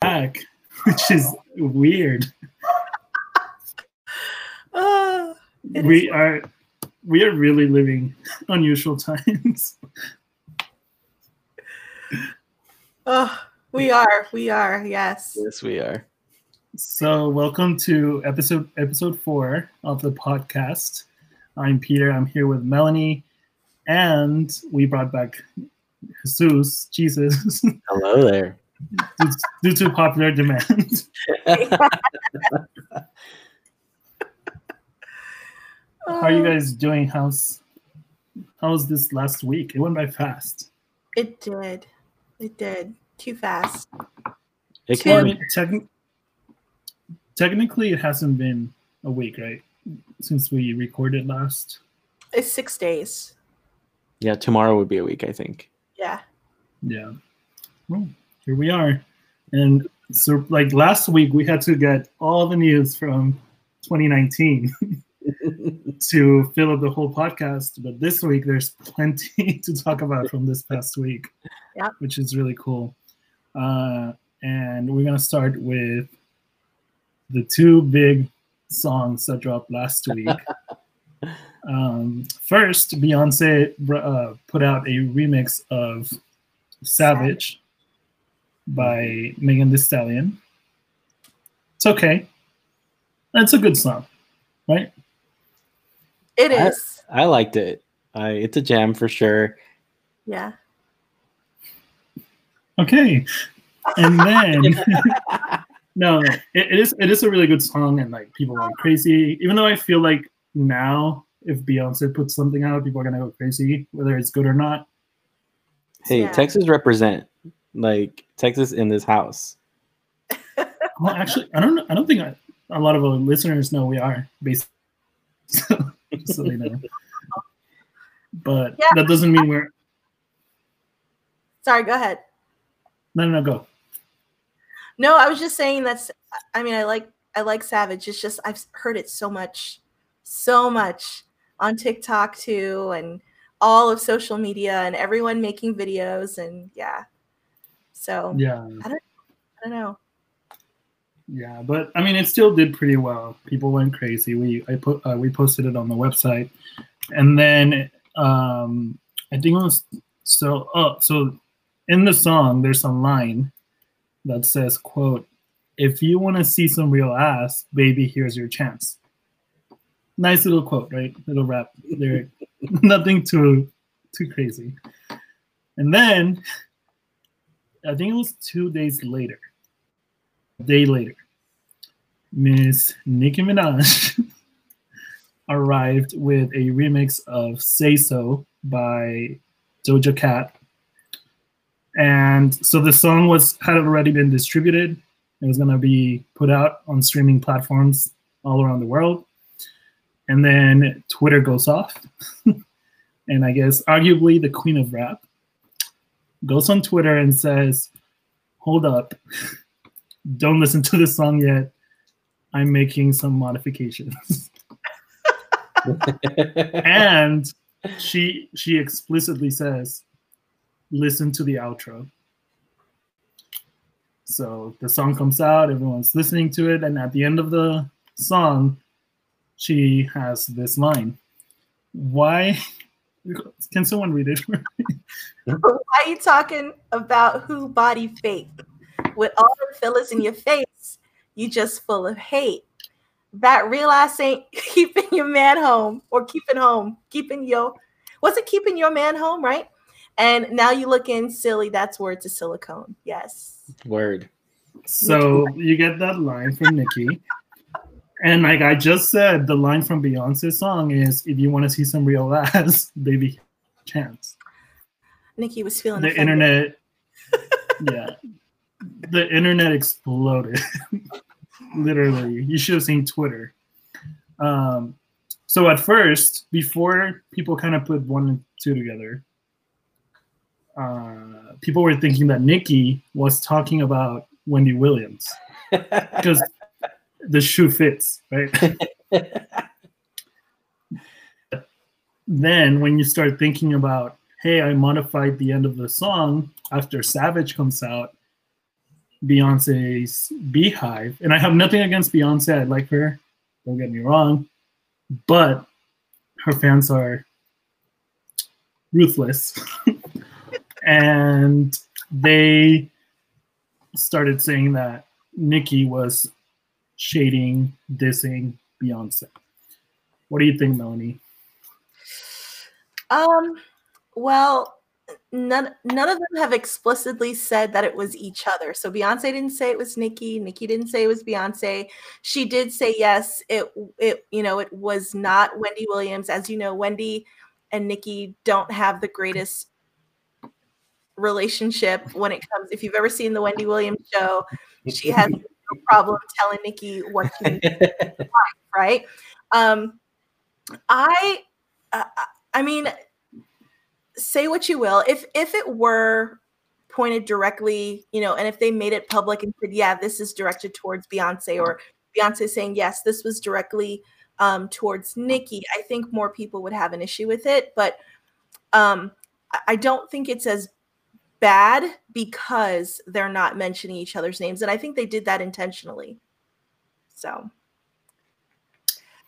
back, which is weird. Uh, we is- are we are really living unusual times. oh, we are. We are. Yes. Yes, we are. So welcome to episode episode four of the podcast. I'm Peter. I'm here with Melanie, and we brought back Jesus, Jesus, Hello there. Due, due to popular demand. How are you Oh, guys doing? How's how's this last week? It went by fast. It did. It did. Too fast. It I mean, techn- technically, it hasn't been a week, right? Since we recorded last. It's six days. yeah, tomorrow would be a week, I think. Yeah. Yeah. Well, here we are. And so, like last week, we had to get all the news from 2019 to fill up the whole podcast. But this week, there's plenty to talk about from this past week, Yeah. which is really cool. Uh, and we're going to start with the two big songs that dropped last week. um, first, Beyonce uh, put out a remix of Savage by Megan Thee Stallion. It's okay. It's a good song, right? It is. I- I liked it. I, it's a jam for sure. Yeah. Okay. And then no, it, it is it is a really good song and like people are crazy. Even though I feel like now if Beyonce puts something out, people are gonna go crazy, whether it's good or not. Hey, Yeah. Texas represent. Like Texas in this house. Well, actually, I don't. I don't think I, a lot of our listeners know we are based, so, so they know. But Yeah. that doesn't mean we're Sorry, go ahead. no, no, no, go. No, I was just saying that's I mean, I like I like Savage. It's just I've heard it so much, so much on TikTok too, and all of social media and everyone making videos and yeah. So Yeah, I don't I don't know. yeah, but I mean, it still did pretty well. People went crazy. We I put uh, we posted it on the website, and then um, I think it was so. Oh, so in the song, there's a line that says, "quote If you want to see some real ass, baby, here's your chance." Nice little quote, right? Little rap lyric. Nothing too too crazy. And then I think it was two days later. A day later, Miss Nicki Minaj arrived with a remix of Say So by Doja Cat. And so the song was had already been distributed. It was gonna be put out on streaming platforms all around the world. And then Twitter goes off. and I guess arguably the queen of rap goes on Twitter and says, Hold up, don't listen to this song yet. I'm making some modifications. and she she explicitly says, listen to the outro. So the song comes out, everyone's listening to it, and at the end of the song, she has this line. Why can someone read it? Why are you talking about who body fake? With all the fillers in your face, you just full of hate. That real ass ain't keeping your man home or keeping home, keeping your was it keeping your man home, right? And now you looking silly. That's word to silicone. Yes. Word. So you get that line from Nicki. And like I just said, the line from Beyonce's song is if you want to see some real ass, baby chance. Nicki was feeling The offended. internet yeah. The internet exploded. Literally. You should have seen Twitter. Um so at first, before people kind of put one and two together, uh, people were thinking that Nicki was talking about Wendy Williams because the shoe fits, right? then when you start thinking about, hey, I modified the end of the song after Savage comes out, Beyonce's BeyHive, and I have nothing against Beyonce. I like her. Don't get me wrong, but her fans are ruthless, and they started saying that Nicki was shading, dissing Beyonce. What do you think, Melanie? Um, well, none none of them have explicitly said that it was each other. So Beyonce didn't say it was Nicki. Nicki didn't say it was Beyonce. She did say yes. It it you know it was not Wendy Williams. As you know, Wendy and Nicki don't have the greatest relationship when it comes. If you've ever seen the Wendy Williams show, she has no problem telling Nicki what to do, right? Um, I uh, I mean say what you will if if it were pointed directly you know and if they made it public and said yeah this is directed towards beyonce or beyonce saying yes this was directly um, towards Nicki," i think more people would have an issue with it but um, i don't think it's as bad because they're not mentioning each other's names and i think they did that intentionally so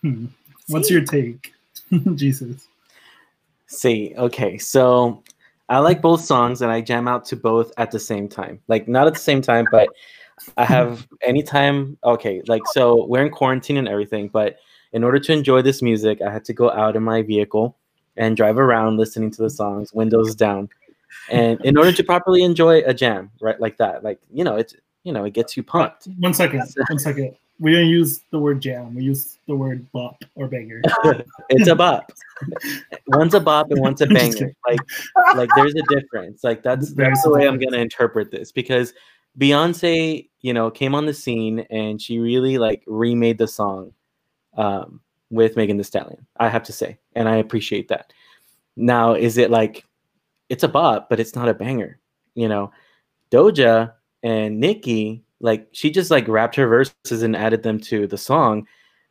hmm. what's your take jesus See, okay, so I like both songs and I jam out to both at the same time. Like not at the same time, but I have anytime. Okay, like so we're in quarantine and everything, but in order to enjoy this music, I had to go out in my vehicle and drive around listening to the songs, windows down, and in order to properly enjoy a jam, right, like that, like you know, it's you know, it gets you pumped. One second, one second we don't use the word jam. We use the word bop or banger. it's a bop. one's a bop and one's a banger. Like, like there's a difference. Like that's that's the way I'm gonna interpret this because Beyonce, you know, came on the scene and she really like remade the song um, with Megan Thee Stallion. I have to say, and I appreciate that. Now, is it like it's a bop, but it's not a banger? You know, Doja and Nicki like she just like wrapped her verses and added them to the song,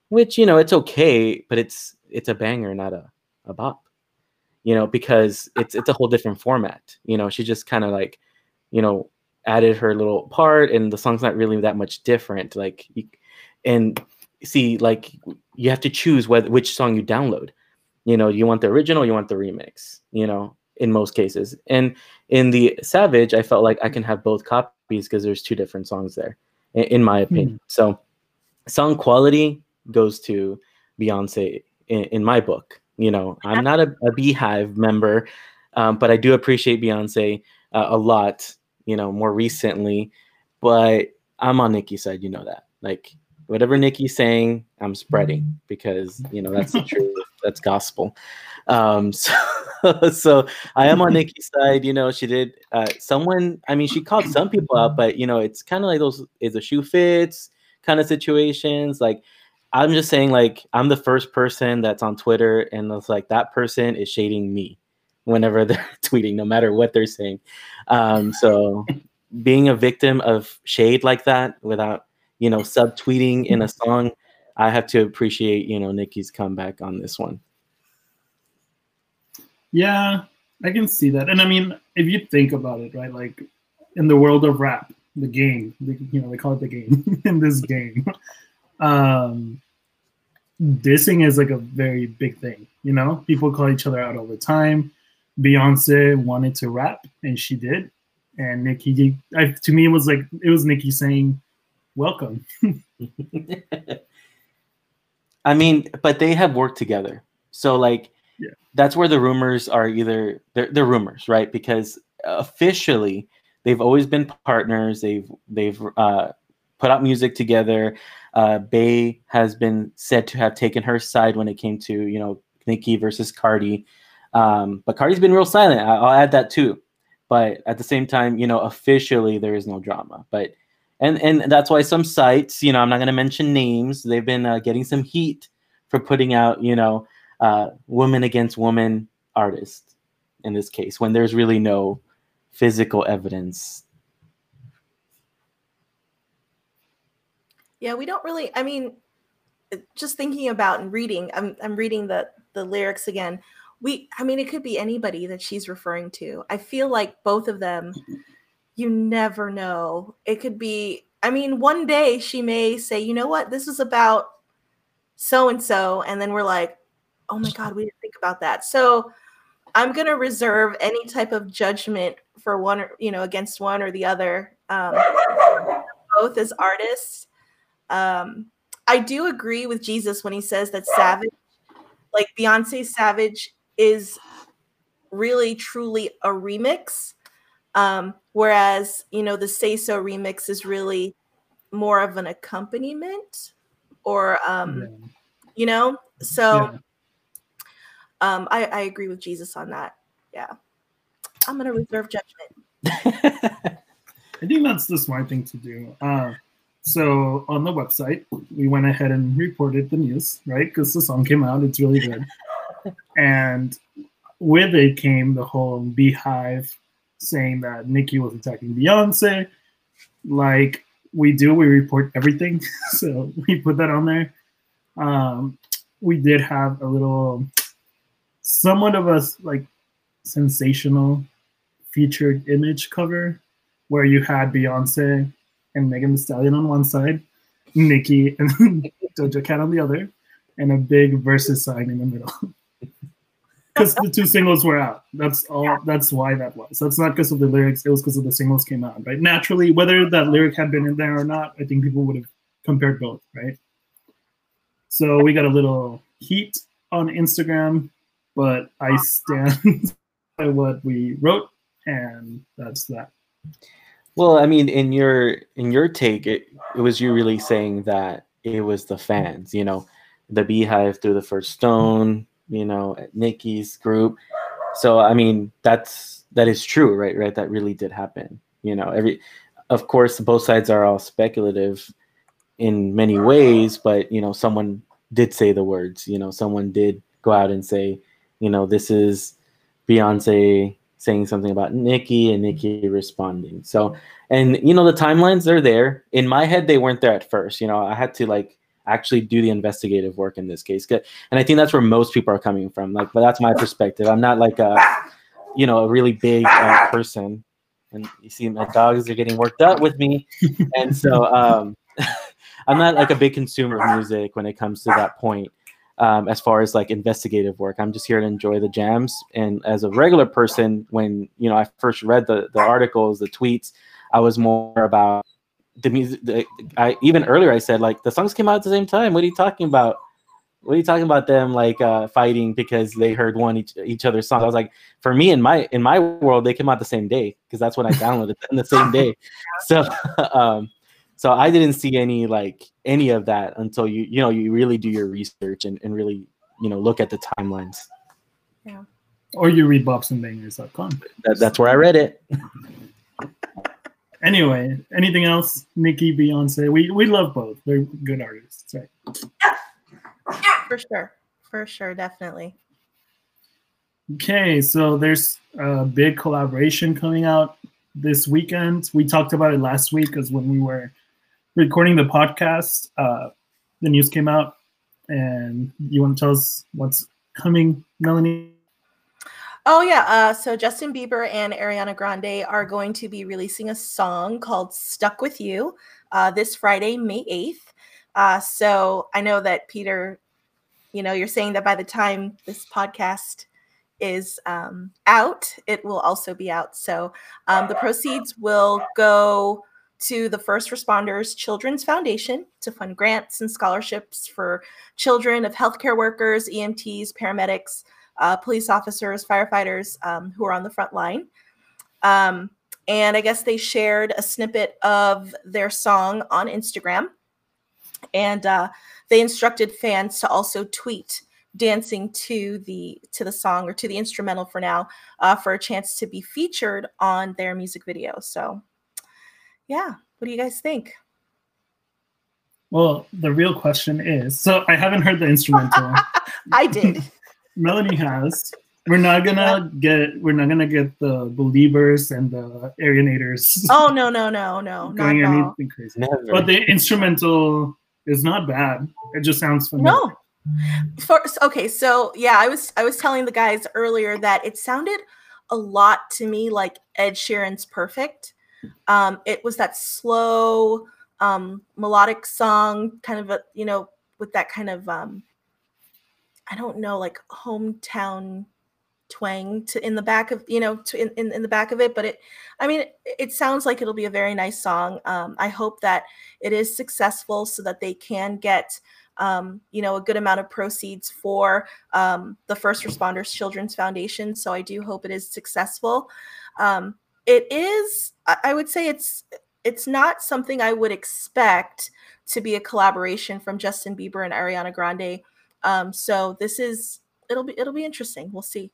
which you know it's okay, but it's it's a banger, not a a bop. You know, because it's it's a whole different format. You know, she just kind of like, you know, added her little part, and the song's not really that much different. Like, you, and see, like you have to choose whether which song you download. You know, you want the original, you want the remix. You know, in most cases, and in the Savage, I felt like I can have both copies because there's two different songs there, in, in my opinion. Mm. So, song quality goes to Beyonce in, in, my book. You know, I'm not a, a BeyHive member, um, but I do appreciate Beyonce uh, a lot. You know, more recently, but I'm on Nicki's side. You know that, like whatever Nicki's saying, I'm spreading because you know that's the truth. That's gospel. Um, so, so I am on Nicki's side. You know, she did. Uh, someone, I mean, she called some people out, but you know, it's kind of like those is a shoe fits kind of situations. Like, I'm just saying, like, I'm the first person that's on Twitter, and it's like that person is shading me whenever they're tweeting, no matter what they're saying. Um, so, being a victim of shade like that without you know subtweeting in a song, I have to appreciate you know Nicki's comeback on this one. Yeah, I can see that. And I mean, if you think about it, right, like in the world of rap, the game, the, you know, they call it the game in this game. Um, dissing is like a very big thing. You know, people call each other out all the time. Beyonce wanted to rap, and she did. And Nicki, I, to me, it was like it was Nicki saying, "Welcome." I mean, but they have worked together, so like yeah. that's where the rumors are either they're, they're rumors, right? Because officially they've always been partners. They've they've uh, put out music together. Uh, Bey has been said to have taken her side when it came to you know Nicki versus Cardi, um, but Cardi's been real silent. I, will add that too. But at the same time, you know, officially there is no drama. But and and that's why some sites, you know, I'm not going to mention names. They've been uh, getting some heat for putting out, you know, uh, woman against woman artist in this case when there's really no physical evidence. Yeah, we don't really. I mean, just thinking about and reading, I'm I'm reading the the lyrics again. We, I mean, it could be anybody that she's referring to. I feel like both of them you never know. It could be, I mean, one day she may say, you know what, this is about so and so. And then we're like, oh my God, we didn't think about that. So I'm going to reserve any type of judgment for one, or, you know, against one or the other. Um, both as artists. Um, I do agree with Jesus when he says that Savage, like Beyonce Savage, is really truly a remix. Um, whereas, you know, the Say So remix is really more of an accompaniment or, um, yeah. you know, so yeah. um, I, I agree with Jesus on that. Yeah. I'm going to reserve judgment. I think that's the smart thing to do. Uh, so on the website, we went ahead and reported the news, right? Because the song came out, it's really good. and with it came the whole BeyHive saying that Nicki was attacking Beyonce. Like we do, we report everything. so we put that on there. Um, we did have a little, somewhat of a like sensational featured image cover where you had Beyonce and Megan Thee Stallion on one side, Nicki and Doja Cat on the other, and a big versus sign in the middle. Because the two singles were out. That's all. That's why that was. That's not because of the lyrics. It was because of the singles came out. Right. Naturally, whether that lyric had been in there or not, I think people would have compared both. Right. So we got a little heat on Instagram, but I stand by what we wrote, and that's that. Well, I mean, in your in your take, it, it was you really saying that it was the fans, you know, the BeyHive threw the first stone, you know, Nicki's group. So I mean, that's that is true, right? Right, that really did happen. You know, every of course both sides are all speculative in many ways, but you know, someone did say the words, you know, someone did go out and say, you know, this is Beyonce saying something about Nicki and Nicki responding. So, and you know, the timelines are there. In my head, they weren't there at first. You know, I had to like actually do the investigative work in this case. And I think that's where most people are coming from. Like, but that's my perspective. I'm not like a, you know, a really big uh, person. And you see, my dogs are getting worked up with me. And so, um, I'm not like a big consumer of music when it comes to that point um, as far as like investigative work. I'm just here to enjoy the jams. And as a regular person, when you know I first read the the articles, the tweets, I was more about the music. The, I even earlier I said like the songs came out at the same time. What are you talking about? What are you talking about them like uh, fighting because they heard one each, each other's song I was like, for me in my in my world, they came out the same day because that's when I downloaded them the same day. So um, so I didn't see any like any of that until you you know you really do your research and, and really you know look at the timelines. Yeah. Or you read bopsandbangers.com. That, that's where I read it. anyway, anything else? Nicki, Beyonce. We we love both. They're good artists, right? For sure. For sure, definitely. Okay, so there's a big collaboration coming out this weekend. We talked about it last week because when we were recording the podcast, uh, the news came out, and you want to tell us what's coming, Melanie? Oh yeah, uh, so Justin Bieber and Ariana Grande are going to be releasing a song called "Stuck with You" uh, this Friday, May eighth. Uh, so I know that Peter, you know, you're saying that by the time this podcast is um, out, it will also be out. So um, the proceeds will go to the First Responders Children's Foundation to fund grants and scholarships for children of healthcare workers, EMTs, paramedics, uh, police officers, firefighters um, who are on the front line. Um, and I guess they shared a snippet of their song on Instagram. And uh, they instructed fans to also tweet dancing to the to the song or to the instrumental for now uh, for a chance to be featured on their music video. So yeah, what do you guys think? Well, the real question is so I haven't heard the instrumental. I did. Melanie has. We're not gonna get we're not gonna get the Beliebers and the Arianators. Oh no no no no going anything crazy. Never. But the instrumental is not bad. It just sounds familiar. No. For, okay, so yeah, I was I was telling the guys earlier that it sounded a lot to me like Ed Sheeran's "Perfect." Um, it was that slow, um, melodic song, kind of a you know with that kind of um, I don't know, like hometown twang to in the back of you know to in, in, in the back of it but it i mean it, sounds like it'll be a very nice song. Um, i hope that it is successful so that they can get um, you know a good amount of proceeds for um, the first responders children's foundation so i do hope it is successful. Um, it is i would say it's it's not something i would expect to be a collaboration from justin bieber and ariana grande um, so this is it'll be it'll be interesting we'll see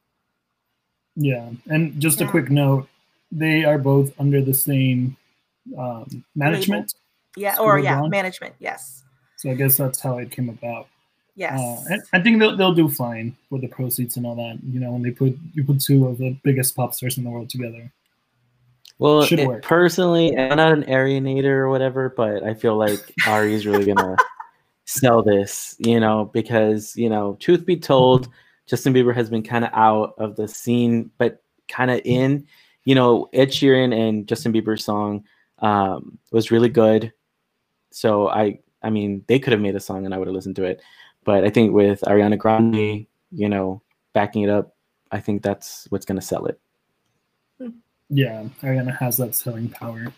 yeah, and just yeah. a quick note: they are both under the same um, management. Yeah, or yeah, management. Yes. So I guess that's how it came about. Yes. Uh, I think they'll they'll do fine with the proceeds and all that. You know, when they put you put two of the biggest pop stars in the world together. Well, it, personally, I'm not an Arianator or whatever, but I feel like Ari is really gonna sell this. You know, because you know, truth be told. Justin Bieber has been kind of out of the scene, but kind of in. You know, Ed Sheeran and Justin Bieber's song um, was really good. So I, I mean, they could have made a song and I would have listened to it. But I think with Ariana Grande, you know, backing it up, I think that's what's going to sell it. Yeah, Ariana has that selling power.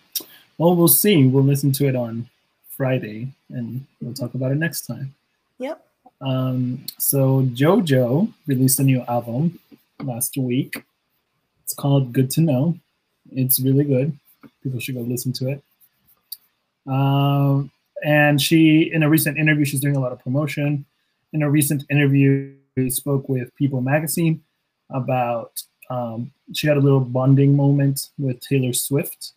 Well, we'll see. We'll listen to it on Friday and we'll talk about it next time. Yep. Um, so JoJo released a new album last week. It's called Good to Know. It's really good. People should go listen to it. Um, and she, in a recent interview, she's doing a lot of promotion. In a recent interview, we spoke with People Magazine about. Um, she had a little bonding moment with Taylor Swift.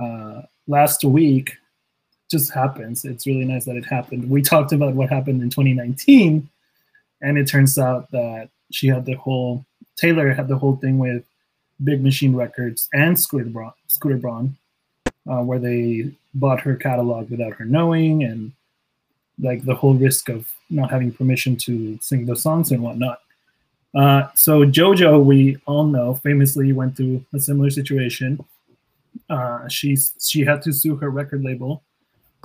Uh, last week, just happens. It's really nice that it happened. We talked about what happened in 2019, and it turns out that she had the whole Taylor had the whole thing with Big Machine Records and Scooter Braun, Scooter Braun uh, where they bought her catalog without her knowing, and like the whole risk of not having permission to sing the songs and whatnot. Uh, so JoJo, we all know, famously went through a similar situation. Uh, she she had to sue her record label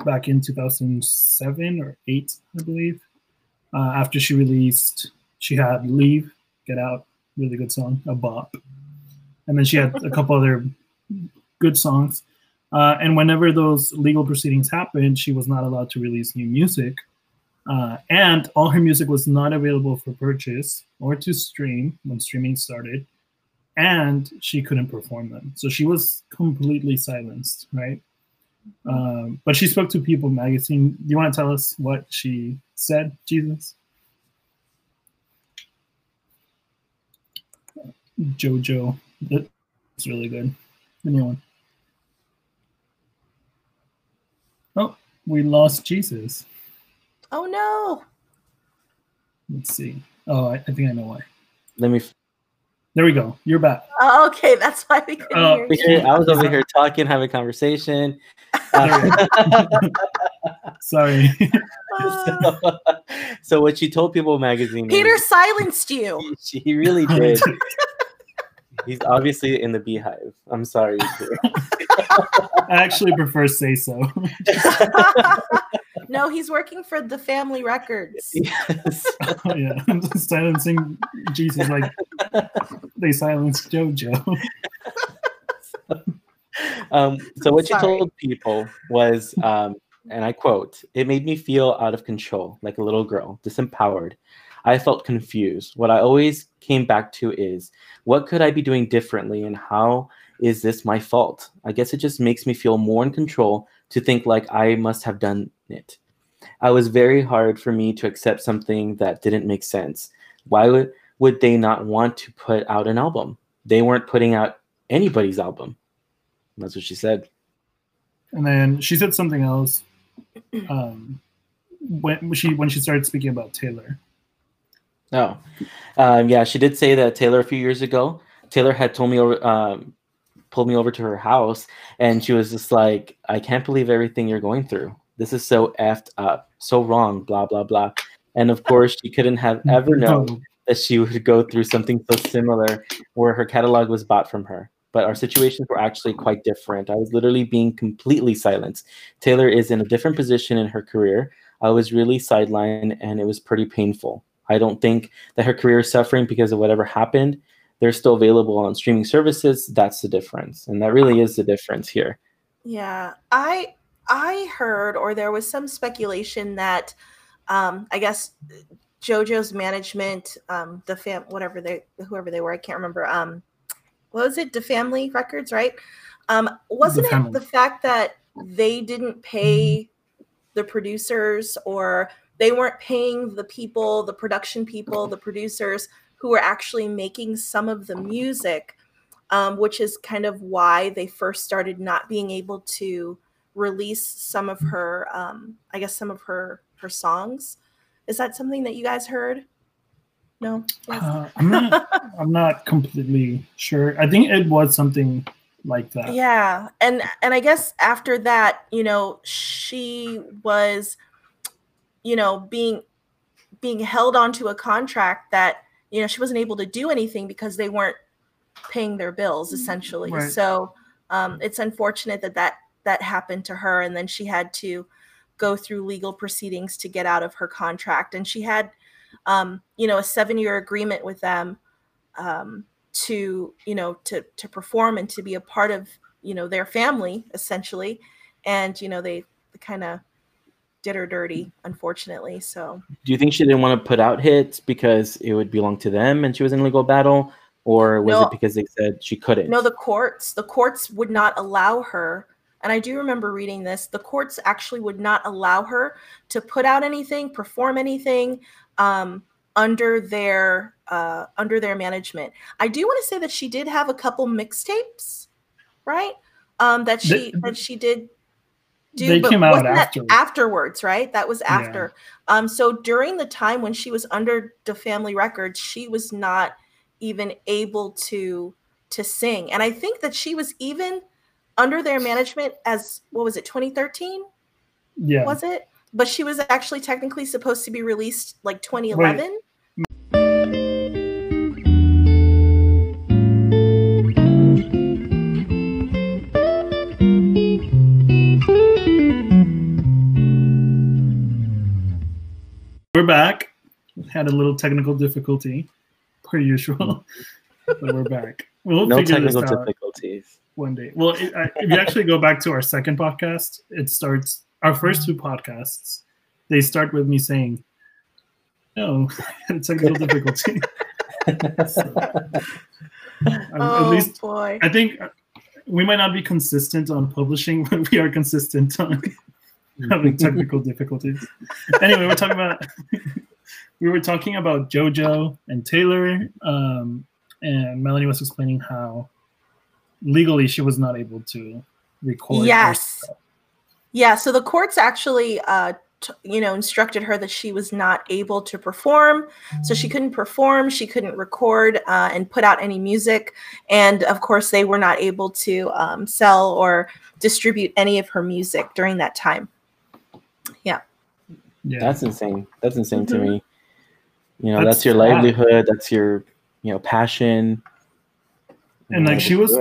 back in 2007 or 8, I believe. Uh, after she released, she had Leave, Get Out, really good song, a bop. And then she had a couple other good songs. Uh, and whenever those legal proceedings happened, she was not allowed to release new music. Uh, and all her music was not available for purchase or to stream when streaming started. And she couldn't perform them. So she was completely silenced, right? Um, but she spoke to People Magazine. Do you want to tell us what she said, Jesus? JoJo. That's really good. Anyone? Oh, we lost Jesus. Oh no. Let's see. Oh, I, I think I know why. Let me there we go. You're back. Oh, okay, that's why we couldn't uh, hear you. I was over here talking, having a conversation. Uh, Sorry. so, so, what she told People Magazine. Peter is, silenced you. She, he really did. He's obviously in the BeyHive. I'm sorry. I actually prefer say so. No, he's working for the family records. Yes. oh, yeah, I'm just silencing Jesus like they silenced JoJo. um, so what Sorry. you told people was, um, and I quote, "It made me feel out of control, like a little girl, disempowered. I felt confused. What I always came back to is, what could I be doing differently, and how is this my fault? I guess it just makes me feel more in control to think like I must have done it. I was very hard for me to accept something that didn't make sense. Why would, would they not want to put out an album? They weren't putting out anybody's album. That's what she said. And then she said something else um, when she when she started speaking about Taylor. Oh, um, yeah, she did say that Taylor a few years ago. Taylor had told me um, pulled me over to her house and she was just like, I can't believe everything you're going through. This is so effed up, so wrong, blah, blah, blah. And of course, she couldn't have ever known that she would go through something so similar where her catalog was bought from her. but our situations were actually quite different. I was literally being completely silenced. Taylor is in a different position in her career. I was really sidelined and it was pretty painful. I don't think that her career is suffering because of whatever happened. They're still available on streaming services. That's the difference. And that really is the difference here. Yeah. I I heard or there was some speculation that um I guess JoJo's management, um, the fam whatever they whoever they were, I can't remember. Um what was it? The family records, right? Um, wasn't the it the fact that they didn't pay the producers or they weren't paying the people, the production people, the producers who were actually making some of the music, um, which is kind of why they first started not being able to release some of her, um, I guess, some of her her songs. Is that something that you guys heard? No. Yes. Uh, I'm not. I'm not completely sure. I think it was something like that. Yeah, and and I guess after that, you know, she was, you know, being being held onto a contract that you know she wasn't able to do anything because they weren't paying their bills essentially. Right. So um, it's unfortunate that that that happened to her, and then she had to go through legal proceedings to get out of her contract, and she had um, you know, a seven year agreement with them um, to, you know, to, to perform and to be a part of, you know, their family essentially. And, you know, they, they kind of did her dirty, unfortunately. So, do you think she didn't want to put out hits because it would belong to them and she was in legal battle? Or was no, it because they said she couldn't? No, the courts, the courts would not allow her and I do remember reading this, the courts actually would not allow her to put out anything, perform anything, um, under their uh, under their management. I do want to say that she did have a couple mixtapes, right? Um, that she they, that she did do, they came out after. afterwards, right? That was after. Yeah. Um, so during the time when she was under the family records, she was not even able to to sing, and I think that she was even under their management as what was it, 2013? Yeah, was it? but she was actually technically supposed to be released like 2011. We're back. Had a little technical difficulty, per usual, but we're back. We'll no technical difficulties one day. Well, it, I, if you actually go back to our second podcast, it starts our first two podcasts, they start with me saying, "No, technical difficulty." so, oh, at least, boy. I think we might not be consistent on publishing, but we are consistent on having technical difficulties. Anyway, we're talking about we were talking about JoJo and Taylor, um, and Melanie was explaining how legally she was not able to record. Yes. Yeah, so the courts actually, uh, t- you know, instructed her that she was not able to perform. So she couldn't perform, she couldn't record uh, and put out any music. And of course, they were not able to um, sell or distribute any of her music during that time. Yeah. Yeah. That's insane. That's insane mm-hmm. to me. You know, that's, that's your livelihood, that's your, you know, passion. And like she was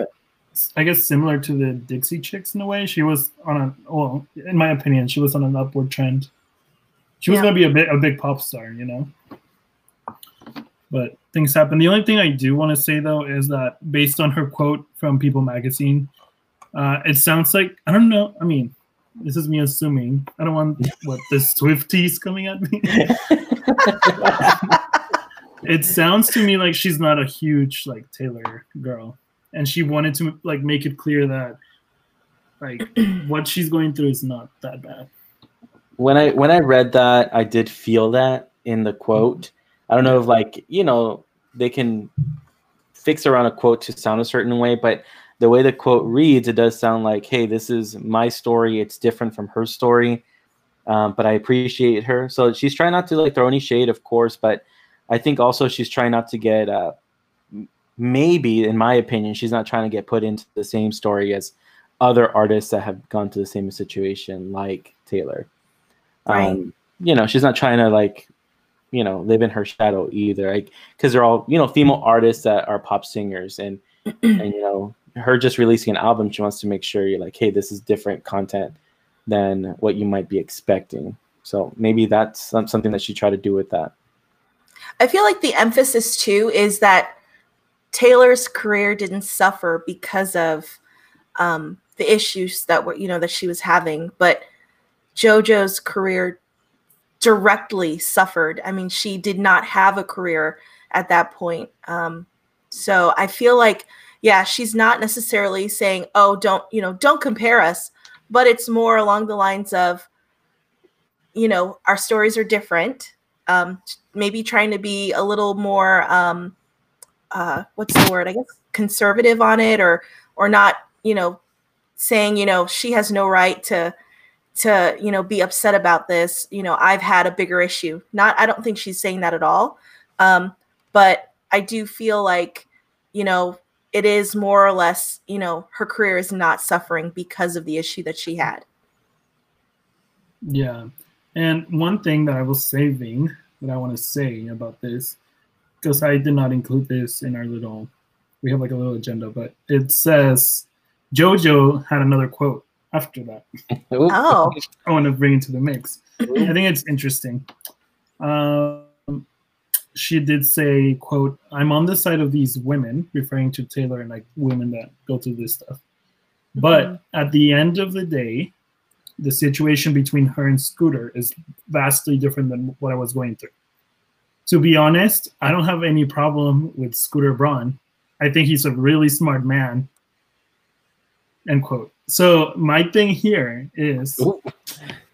I guess similar to the Dixie Chicks in a way. She was on a well, in my opinion, she was on an upward trend. She was yeah. gonna be a bit a big pop star, you know. But things happen. The only thing I do want to say though is that based on her quote from People Magazine, uh, it sounds like I don't know. I mean, this is me assuming. I don't want what the Swifties coming at me. it sounds to me like she's not a huge like Taylor girl and she wanted to like make it clear that like what she's going through is not that bad. When I when I read that, I did feel that in the quote. I don't know if like you know they can fix around a quote to sound a certain way, but the way the quote reads, it does sound like, "Hey, this is my story. It's different from her story." Um, but I appreciate her. So she's trying not to like throw any shade, of course, but I think also she's trying not to get uh, maybe, in my opinion, she's not trying to get put into the same story as other artists that have gone to the same situation, like Taylor. Right. Um, you know, she's not trying to like, you know, live in her shadow either, like because they're all you know female artists that are pop singers, and and you know her just releasing an album, she wants to make sure you're like, hey, this is different content than what you might be expecting. So maybe that's something that she tried to do with that. I feel like the emphasis too is that Taylor's career didn't suffer because of um, the issues that were, you know, that she was having, but JoJo's career directly suffered. I mean, she did not have a career at that point. Um, so I feel like, yeah, she's not necessarily saying, "Oh, don't you know, don't compare us," but it's more along the lines of, you know, our stories are different. Um, maybe trying to be a little more, um, uh, what's the word? I guess conservative on it, or or not, you know, saying, you know, she has no right to to you know be upset about this. You know i've had a bigger issue. Not i don't think she's saying that at all. Um, but i do feel like you know it is more or less you know her career is not suffering because of the issue that she had. Yeah. And one thing that i was saving that i want to say about this because i did not include this in our little we have like a little agenda but it says jojo had another quote after that. oh. I want to bring into the mix. I think it's interesting. Um, she did say, quote, I'm on the side of these women, referring to Taylor and like women that go through this stuff. But mm-hmm. at the end of the day, the situation between her and Scooter is vastly different than what I was going through. To be honest, I don't have any problem with Scooter Braun. I think he's a really smart man. End quote. So my thing here is Ooh.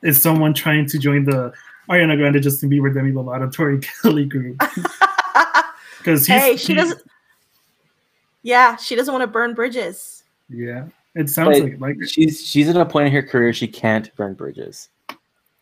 is someone trying to join the Ariana Grande, Justin Bieber, Demi Lovato, Tori Kelly group. Because hey, she doesn't. Yeah, she doesn't want to burn bridges. Yeah, it sounds like like she's she's at a point in her career she can't burn bridges,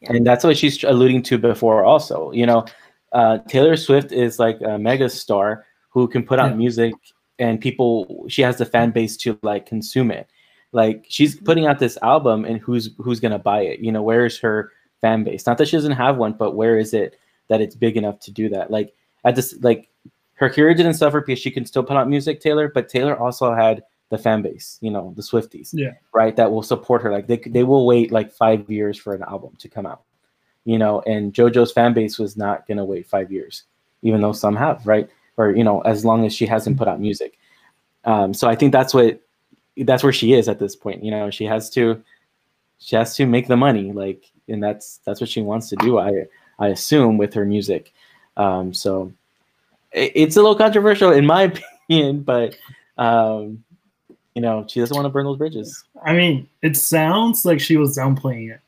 yeah. and that's what she's alluding to before. Also, you know, uh, Taylor Swift is like a mega star who can put out yeah. music and people. She has the fan base to like consume it like she's putting out this album, and who's who's gonna buy it? You know, where is her fan base? Not that she doesn't have one, but where is it that it's big enough to do that? Like at this, like her career didn't suffer because she can still put out music, Taylor. But Taylor also had the fan base, you know, the Swifties, yeah, right, that will support her. Like they they will wait like five years for an album to come out, you know. And JoJo's fan base was not gonna wait five years, even though some have, right? Or you know, as long as she hasn't put out music. Um, so I think that's what that's where she is at this point. You know, she has to she has to make the money, like, and that's that's what she wants to do. I I assume with her music. Um, so it, it's a little controversial in my opinion, but um, you know, she doesn't want to burn those bridges. I mean, it sounds like she was downplaying it.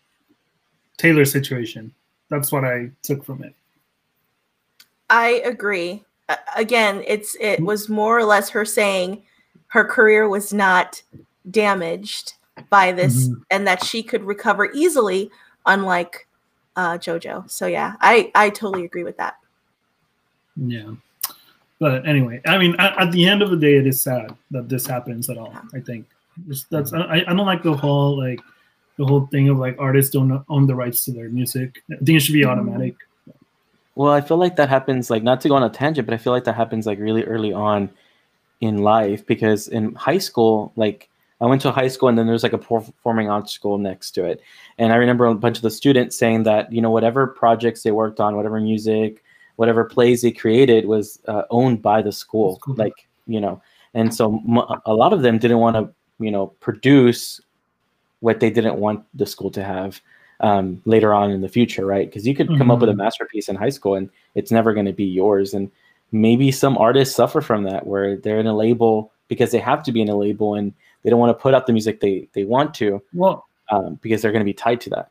Taylor's situation. That's what I took from it. I agree. Again, it's it was more or less her saying her career was not damaged by this mm-hmm. and that she could recover easily unlike uh, jojo so yeah i i totally agree with that yeah but anyway i mean at, at the end of the day it is sad that this happens at all i think Just, that's I, I don't like the whole like the whole thing of like artists don't own the rights to their music i think it should be mm-hmm. automatic well i feel like that happens like not to go on a tangent but i feel like that happens like really early on in life because in high school, like I went to a high school and then there's like a performing arts school next to it. And I remember a bunch of the students saying that, you know, whatever projects they worked on, whatever music, whatever plays they created was uh, owned by the school. Cool. Like, you know, and so m- a lot of them didn't want to, you know, produce what they didn't want the school to have um, later on in the future, right? Because you could mm-hmm. come up with a mm-hmm. masterpiece in high school and it's never going to be yours. And maybe some artists suffer from that where they're in a label because they have to be in a label and they don't want to put out the music they they want to well um, because they're going to be tied to that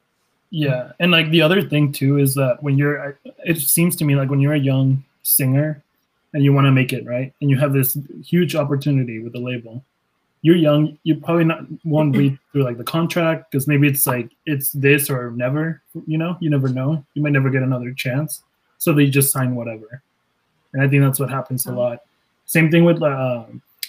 yeah and like the other thing too is that when you're it seems to me like when you're a young singer and you want to make it right and you have this huge opportunity with the label you're young you probably not won't read through like the contract because maybe it's like it's this or never you know you never know you might never get another chance so they just sign whatever and I think that's what happens a lot. Same thing with uh,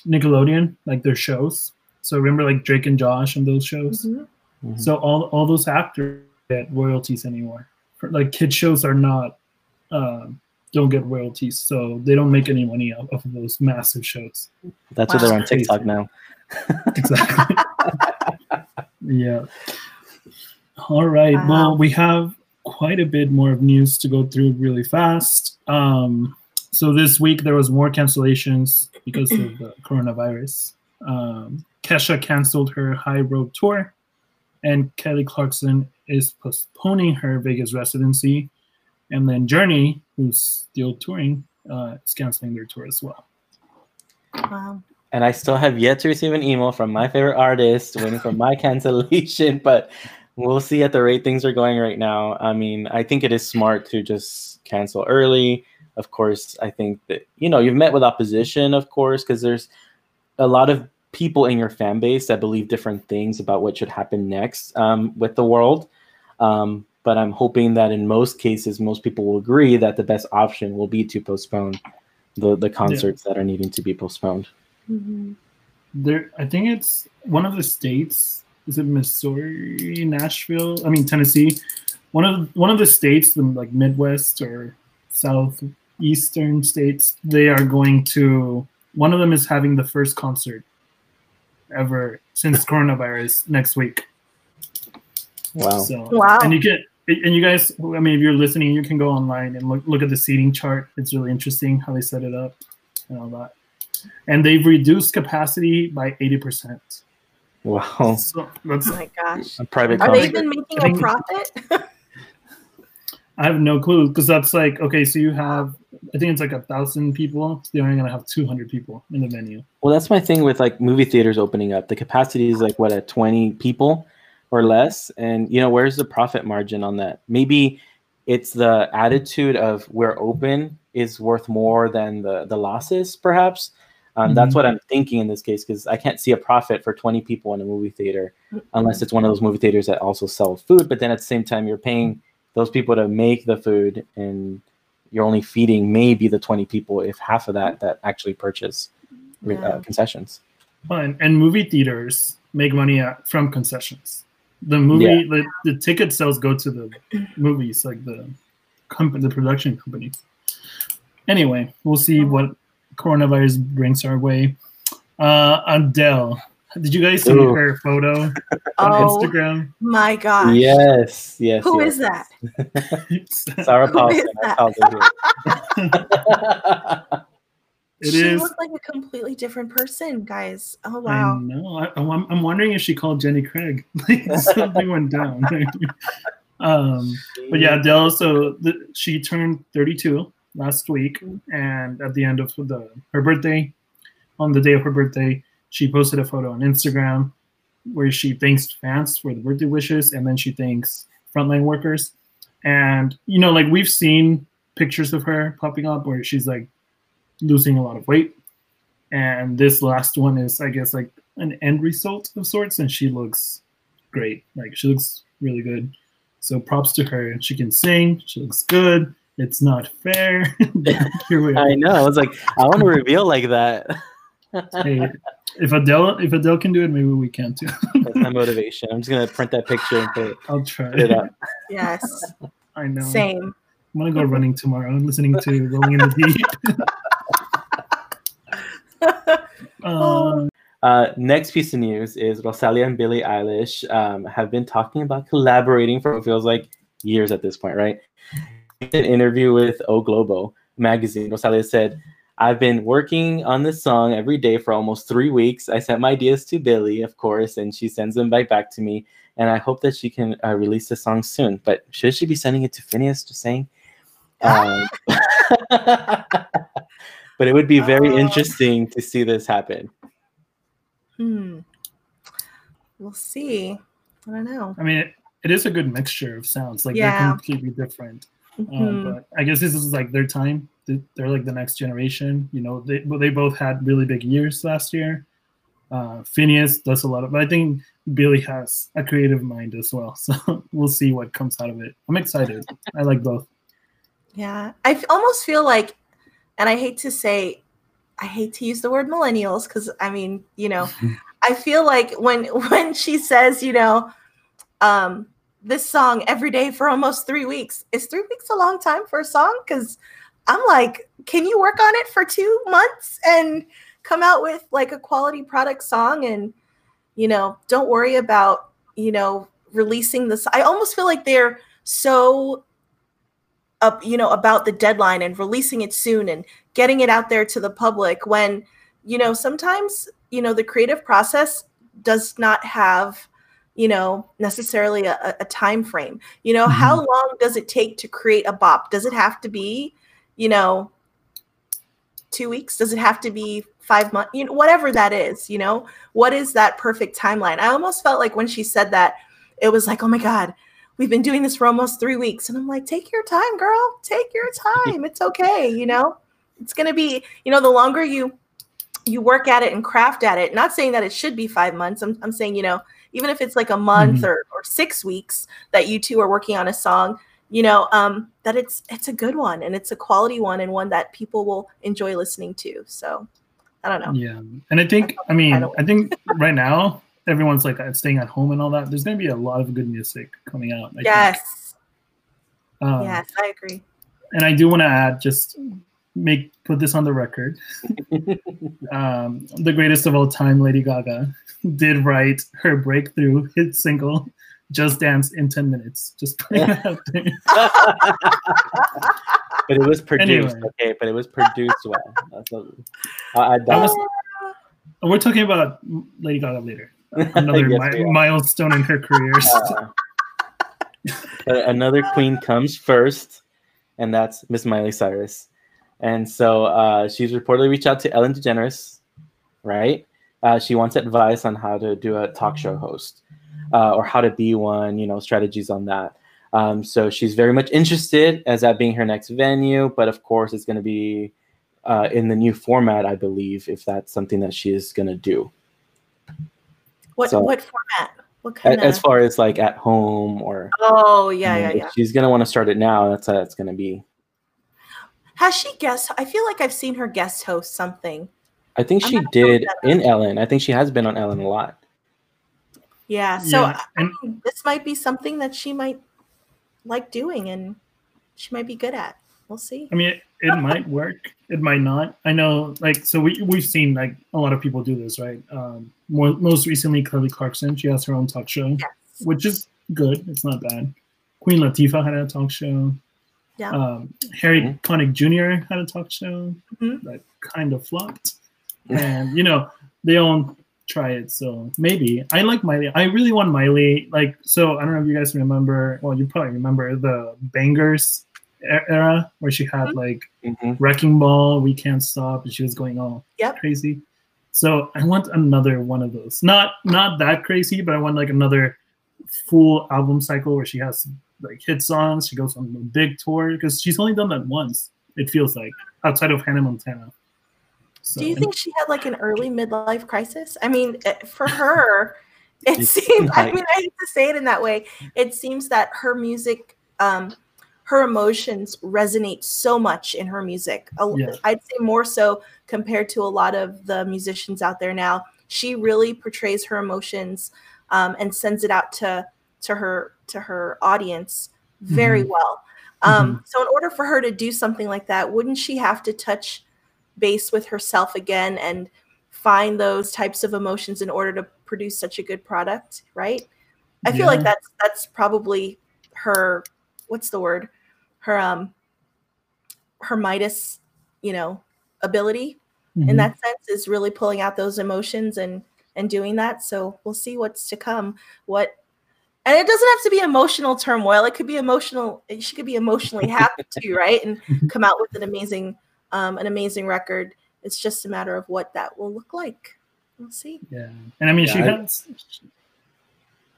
Nickelodeon, like their shows. So remember, like Drake and Josh and those shows. Mm-hmm. Mm-hmm. So all all those actors get royalties anymore. For, like kid shows are not uh, don't get royalties, so they don't make any money off of those massive shows. That's wow. why they're on TikTok now. Exactly. yeah. All right. Wow. Well, we have quite a bit more of news to go through really fast. Um, so this week there was more cancellations because of the coronavirus. Um, Kesha canceled her High Road tour, and Kelly Clarkson is postponing her Vegas residency. And then Journey, who's still touring, uh, is canceling their tour as well. Wow. And I still have yet to receive an email from my favorite artist waiting for my cancellation, but we'll see at the rate things are going right now. I mean, I think it is smart to just cancel early. Of course, I think that, you know, you've met with opposition, of course, because there's a lot of people in your fan base that believe different things about what should happen next um, with the world. Um, but I'm hoping that in most cases, most people will agree that the best option will be to postpone the, the concerts yeah. that are needing to be postponed. Mm-hmm. There, I think it's one of the states. Is it Missouri, Nashville? I mean Tennessee. One of one of the states, the like Midwest or southeastern states, they are going to. One of them is having the first concert ever since coronavirus next week. Wow! So, wow! And you get and you guys, I mean, if you're listening, you can go online and look look at the seating chart. It's really interesting how they set it up and all that. And they've reduced capacity by eighty percent. Wow! So that's oh my gosh! A private. Are they even making a profit? I have no clue because that's like okay. So you have, I think it's like a thousand people. they're only gonna have two hundred people in the venue. Well, that's my thing with like movie theaters opening up. The capacity is like what at twenty people or less and you know where's the profit margin on that maybe it's the attitude of we're open is worth more than the the losses perhaps um, mm-hmm. that's what i'm thinking in this case because i can't see a profit for 20 people in a movie theater unless it's one of those movie theaters that also sell food but then at the same time you're paying those people to make the food and you're only feeding maybe the 20 people if half of that that actually purchase uh, yeah. uh, concessions and, and movie theaters make money at, from concessions the movie, yeah. the, the ticket sales go to the movies, like the company, the production company. Anyway, we'll see what coronavirus brings our way. Uh, Adele, did you guys see Ooh. her photo on oh, Instagram? My God! Yes, yes. Who yes. is that? Sarah Paulson. It she is. looked like a completely different person, guys. Oh wow! I know. I, am I'm wondering if she called Jenny Craig. Like something went down. um, but yeah, Adele. So the, she turned 32 last week, and at the end of the her birthday, on the day of her birthday, she posted a photo on Instagram where she thanks fans for the birthday wishes, and then she thanks frontline workers. And you know, like we've seen pictures of her popping up where she's like losing a lot of weight. And this last one is, I guess, like an end result of sorts, and she looks great. Like she looks really good. So props to her. She can sing. She looks good. It's not fair. Here we are. I know. I was like, I want to reveal like that. hey, if Adele if Adele can do it, maybe we can too. That's my motivation. I'm just gonna print that picture and put it. I'll try it up. Yes. I know. Same. I'm gonna go running tomorrow. I'm listening to Rolling in the Deep. um, uh, next piece of news is Rosalia and Billie Eilish um, have been talking about collaborating for what feels like years at this point, right? In an interview with O Globo magazine, Rosalia said, I've been working on this song every day for almost three weeks. I sent my ideas to Billie, of course, and she sends them back back to me. And I hope that she can uh, release the song soon. But should she be sending it to Finneas? Just saying. Um, but it would be very uh, interesting to see this happen. Hmm. We'll see. I don't know. I mean, it, it is a good mixture of sounds. Like yeah. they're completely different. Mm-hmm. Um, but I guess this is like their time. They're like the next generation. You know, they they both had really big years last year. Uh, Finneas does a lot of, but I think Billie has a creative mind as well. So we'll see what comes out of it. I'm excited. I like both. Yeah, I f- almost feel like and I hate to say, I hate to use the word millennials because I mean, you know, I feel like when when she says, you know, um, this song every day for almost three weeks, is three weeks a long time for a song? Because I'm like, can you work on it for two months and come out with like a quality product song and you know, don't worry about, you know, releasing this. I almost feel like they're so up, you know, about the deadline and releasing it soon and getting it out there to the public when, you know, sometimes, you know, the creative process does not have you know necessarily a, a time frame. You know mm-hmm. how long does it take to create a bop? Does it have to be you know two weeks? Does it have to be five months you know whatever that is you know? What is that perfect timeline? I almost felt like when she said that it was like oh my god we've been doing this for almost three weeks. And i'm like take your time girl. Take your time. It's okay you know? It's gonna be you know the longer you you work at it and craft at it not saying that it should be five months. I'm, I'm saying you know even if it's like a month mm-hmm. or, or six weeks that you two are working on a song you know um, that it's it's a good one and it's a quality one and one that people will enjoy listening to. So i don't know. Yeah. And i think i mean i, think right now everyone's like staying at home and all that. There's going to be a lot of good music coming out I yes. Um, yes i agree. and i do want to add just make put this on the record. um, the greatest of all time, Lady Gaga, did write her breakthrough hit single, "Just Dance" in ten minutes. Just putting that out there. but it was produced, anyway. okay. But it was produced well. That's what, I, that was, we're talking about Lady Gaga later. Another yes, mi- milestone in her career. Uh, another queen comes first, and that's Miss Miley Cyrus. And so uh, she's reportedly reached out to Ellen DeGeneres, right? Uh, she wants advice on how to do a talk show host uh, or how to be one, you know, strategies on that. Um, so she's very much interested as that being her next venue, but of course it's going to be uh, in the new format, I believe, if that's something that she is going to do. What so, what format? What kind as, of... far as like at home or oh yeah you know, yeah yeah. She's gonna want to start it now. That's how it's gonna be. Has she guest? I feel like I've seen her guest host something. I think she did in Ellen. I think she has been on Ellen a lot. Yeah. So yeah. I mean, this might be something that she might like doing and she might be good at. We'll see. I mean, it, it might work. It might not. I know, like, so we we've seen like a lot of people do this, right? Um, more, most recently, Kelly Clarkson. She has her own talk show, yes. which is good. It's not bad. Queen Latifah had a talk show. Yeah. Um, Harry mm-hmm. Connick Jr. had a talk show mm-hmm. that kind of flopped, and you know they all try it. So maybe I like Miley. I really want Miley. Like so, I don't know if you guys remember. Well, you probably remember the Bangers era where she had mm-hmm. like mm-hmm. Wrecking Ball, We Can't Stop, and she was going all yep. crazy. So I want another one of those. Not not that crazy, but I want like another full album cycle where she has like hit songs. She goes on a big tour because she's only done that once. It feels like outside of Hannah Montana. So, Do you think she had like an early midlife crisis? I mean, for her, it seems. Like, I mean, I hate to say it in that way. It seems that her music, um, her emotions resonate so much in her music. Yeah. I'd say more so compared to a lot of the musicians out there now. She really portrays her emotions um, and sends it out to to her to her audience very mm-hmm. well. Um, mm-hmm. So, in order for her to do something like that, wouldn't she have to touch base with herself again and find those types of emotions in order to produce such a good product? Right? I feel yeah. like that's that's probably her. What's the word? Her um, her Midas, you know, ability mm-hmm. in that sense is really pulling out those emotions and and doing that. So we'll see what's to come. What and it doesn't have to be emotional turmoil. It could be emotional she could be emotionally happy too right? And come out with an amazing um, an amazing record. It's just a matter of what that will look like. We'll see. Yeah. And i mean yeah, she I, has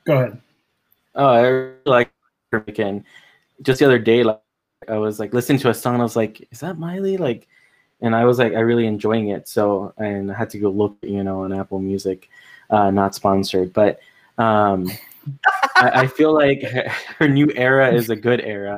go ahead. Oh i really like her making just the other day like i was like listening to a song i was like is that miley? Like and i was like i really enjoying it. So and i had to go look you know on apple music uh not sponsored. But um I, I, feel like her, her, new era is a good era,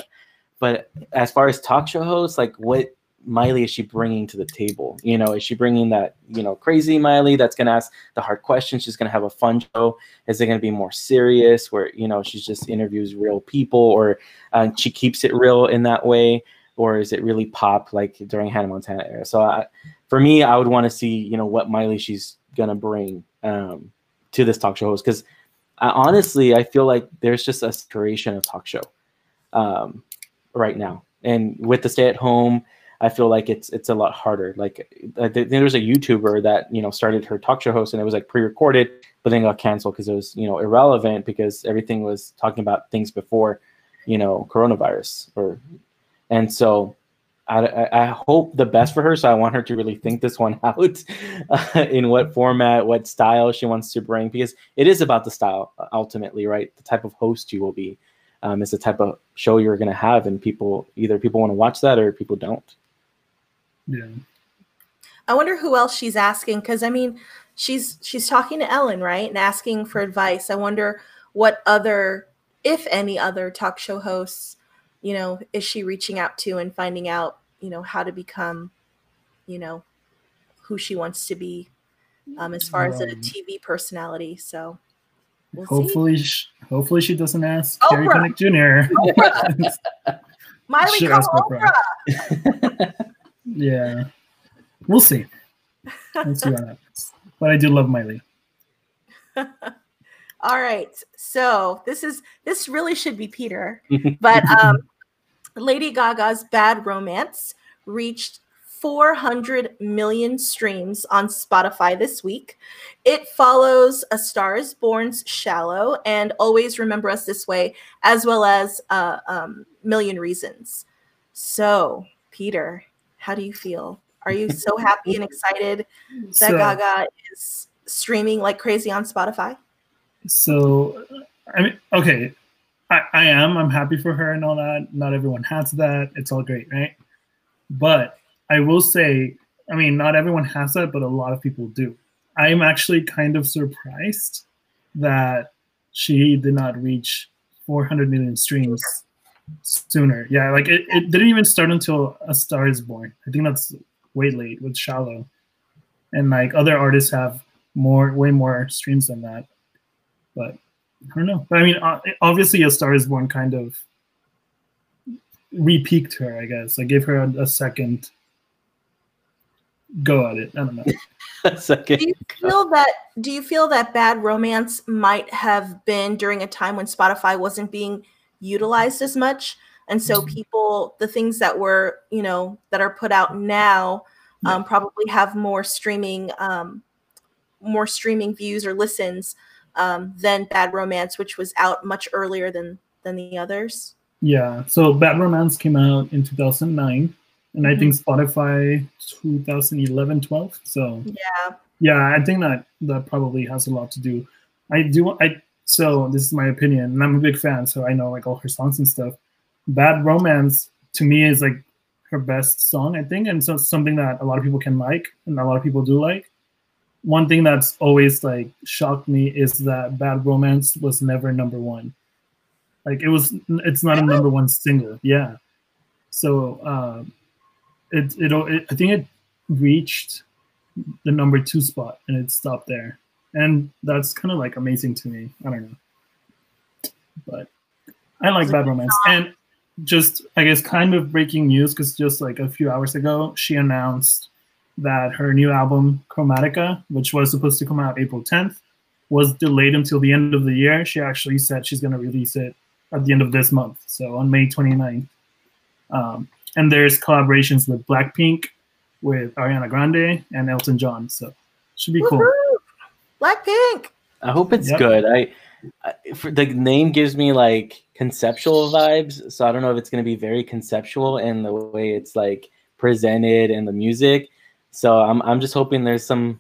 but as far as talk show hosts, like what Miley is she bringing to the table? You know, is she bringing that you know crazy Miley that's gonna ask the hard questions? She's gonna have a fun show. Is it gonna be more serious, where you know she just interviews real people, or uh, she keeps it real in that way? Or is it really pop like during Hannah Montana era? So I, for me, I would want to see you know what Miley she's gonna bring um, to this talk show host because honestly, I feel like there's just a saturation of talk show um, right now, and with the stay at home. I feel like it's it's a lot harder. Like uh, there was a YouTuber that you know started her talk show host, and it was like pre-recorded, but then got canceled because it was you know irrelevant because everything was talking about things before, you know, coronavirus or, and so I, I hope the best for her. So I want her to really think this one out uh, in what format, what style she wants to bring, because it is about the style ultimately, right? The type of host you will be um, is the type of show you're going to have, and people either people want to watch that or people don't. Yeah. I wonder who else she's asking because I mean, she's she's talking to Ellen, right, and asking for advice. I wonder what other, if any other, talk show hosts you know, is she reaching out to and finding out, you know, how to become, you know, who she wants to be um, as far um, as a TV personality. So we'll hopefully, she, hopefully she doesn't ask Oprah. Gary Connick Jr. Miley Oprah. Oprah. yeah, we'll see. We'll see what happens. But I do love Miley. All right. So this is this really should be Peter, but um, Lady Gaga's Bad Romance reached 400 million streams on Spotify this week. It follows A Star is Born's Shallow and Always Remember Us This Way, as well as uh, um, Million Reasons. So, Peter, how do you feel? Are you so happy and excited that so, Gaga is streaming like crazy on Spotify? So, I mean, okay, I, I am. I'm happy for her and all that. Not everyone has that. It's all great, right? But I will say, I mean, not everyone has that, but a lot of people do. I'm actually kind of surprised that she did not reach 400 million streams sooner. Yeah, like it, it didn't even start until A Star is Born. I think that's way late with Shallow. And like other artists have more, way more streams than that. But I don't know. But I mean, obviously, A Star Is Born kind of re-peaked her. I guess I gave her a, a second go at it. I don't know. a second. Do you feel that? Do you feel that Bad Romance might have been during a time when Spotify wasn't being utilized as much, and so mm-hmm. people, the things that were, you know, that are put out now, um, probably have more streaming, um, more streaming views or listens um, than Bad Romance, which was out much earlier than than the others. Yeah, so Bad Romance came out in 2009, and mm-hmm. I think mm-hmm. Spotify 2011, 12. So yeah, yeah, I think that that probably has a lot to do. I do. I so this is my opinion, and I'm a big fan, so I know like all her songs and stuff. Bad Romance to me is like her best song, I think, and so something that a lot of people can like, and a lot of people do like one thing that's always like shocked me is that Bad Romance was never number one. Like it was, it's not a number one single. Yeah. So uh, it, it, it, I think it reached the number two spot and it stopped there. And that's kind of like amazing to me. I don't know. But I like Bad Romance. And just, I guess, kind of breaking news because just like a few hours ago, she announced that her new album Chromatica, which was supposed to come out April 10th, was delayed until the end of the year. She actually said she's going to release it at the end of this month, so on May 29th. Um, and there's collaborations with Blackpink, with Ariana Grande, and Elton John. So should be Woo-hoo! cool. Blackpink. I hope it's yep. good. I, I for, the name gives me like conceptual vibes, so I don't know if it's going to be very conceptual in the way it's like presented and the music. So I'm I'm just hoping there's some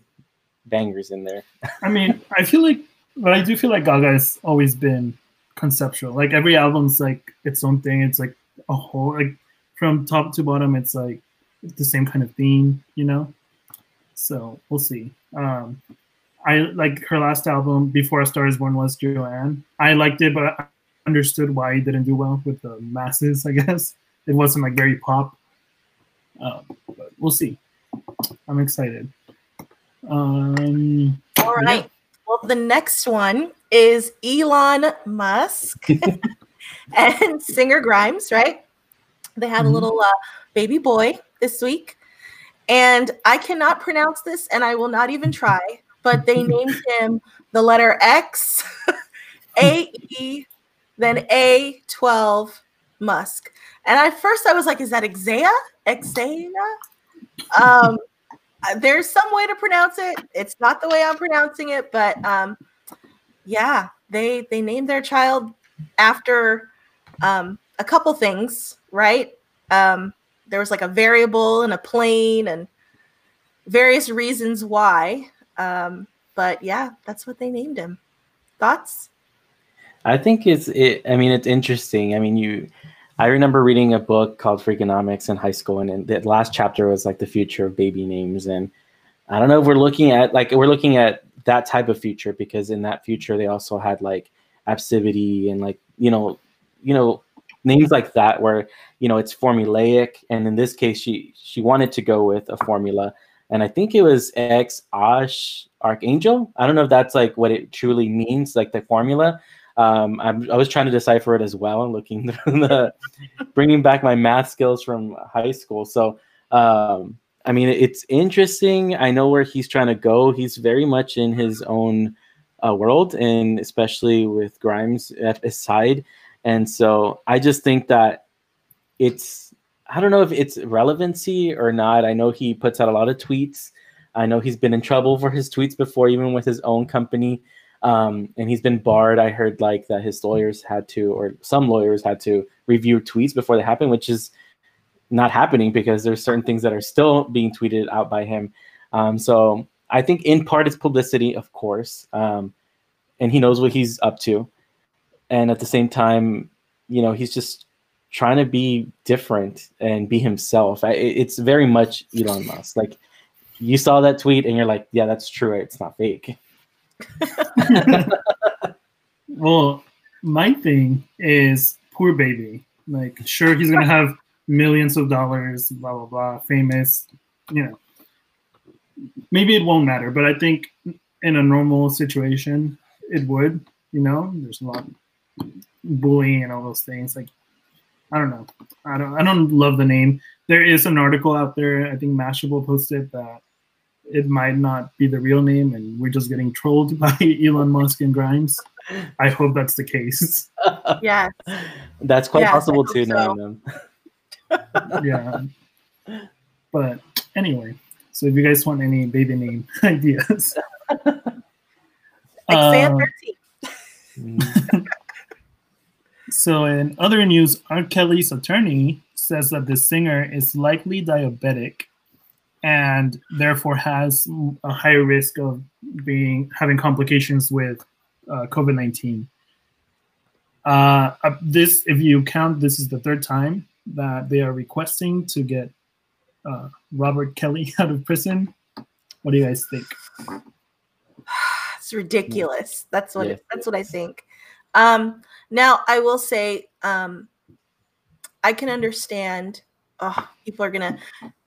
bangers in there. I mean, I feel like, but I do feel like Gaga has always been conceptual. Like every album's like its own thing. It's like a whole like from top to bottom. It's like the same kind of theme, you know. So we'll see. Um, I like her last album before A Star Is Born was Joanne. I liked it, but I understood why it didn't do well with the masses. I guess it wasn't like very pop. Uh, but we'll see. I'm excited. Um, All right. Yeah. Well, the next one is Elon Musk and Singer Grimes, right? They had mm-hmm. a little uh, baby boy this week. And I cannot pronounce this, and I will not even try, but they named him the letter X, A E, then A12 Musk. And at first I was like, is that Exea? Exea? Um, there's some way to pronounce it. It's not the way I'm pronouncing it, but um, yeah, they they named their child after um, a couple things, right? Um, there was like a variable and a plane and various reasons why. Um, but yeah, that's what they named him. Thoughts? I think it's it. I mean, it's interesting. I mean, you. I remember reading a book called Freakonomics in high school, and, the last chapter was like the future of baby names. And I don't know if we're looking at like we're looking at that type of future because in that future they also had like absivity and like you know, you know, names like that where you know it's formulaic. And in this case, she she wanted to go with a formula, and I think it was X Ash Archangel. I don't know if that's like what it truly means, like the formula um, i was trying to decipher it as well and looking the bringing back my math skills from high school. So, um, I mean, it's interesting. I know where he's trying to go. He's very much in his own uh, world, and especially with Grimes at his side. And so, I just think that it's I don't know if it's relevancy or not. I know he puts out a lot of tweets. I know he's been in trouble for his tweets before, even with his own company um, and he's been barred. I heard like that his lawyers had to, or some lawyers had to review tweets before they happen, which is not happening because there's certain things that are still being tweeted out by him. Um, so I think in part it's publicity, of course, um, and he knows what he's up to, and at the same time, you know, he's just trying to be different and be himself. I, it's very much Elon Musk. Like you saw that tweet and you're like, yeah, that's true. It's not fake. well, my thing is poor baby. Like, sure, he's gonna have millions of dollars, blah blah blah, famous. You know, maybe it won't matter, but I think in a normal situation, it would. You know, there's a lot of bullying and all those things. Like, I don't know. I don't. I don't love the name. There is an article out there. I think Mashable posted that it might not be the real name and we're just getting trolled by Elon Musk and Grimes. I hope that's the case. Yeah. That's quite yes, possible too, so. knowing them. yeah. But anyway, so if you guys want any baby name ideas. uh, so in other news, R. Kelly's attorney says that the singer is likely diabetic and therefore has a higher risk of being having complications with uh, COVID nineteen. Uh, this, if you count, this is the third time that they are requesting to get uh, Robert Kelly out of prison. What do you guys think? It's ridiculous. That's what yeah. that's what I think. Um, now I will say um, I can understand. Oh, people are gonna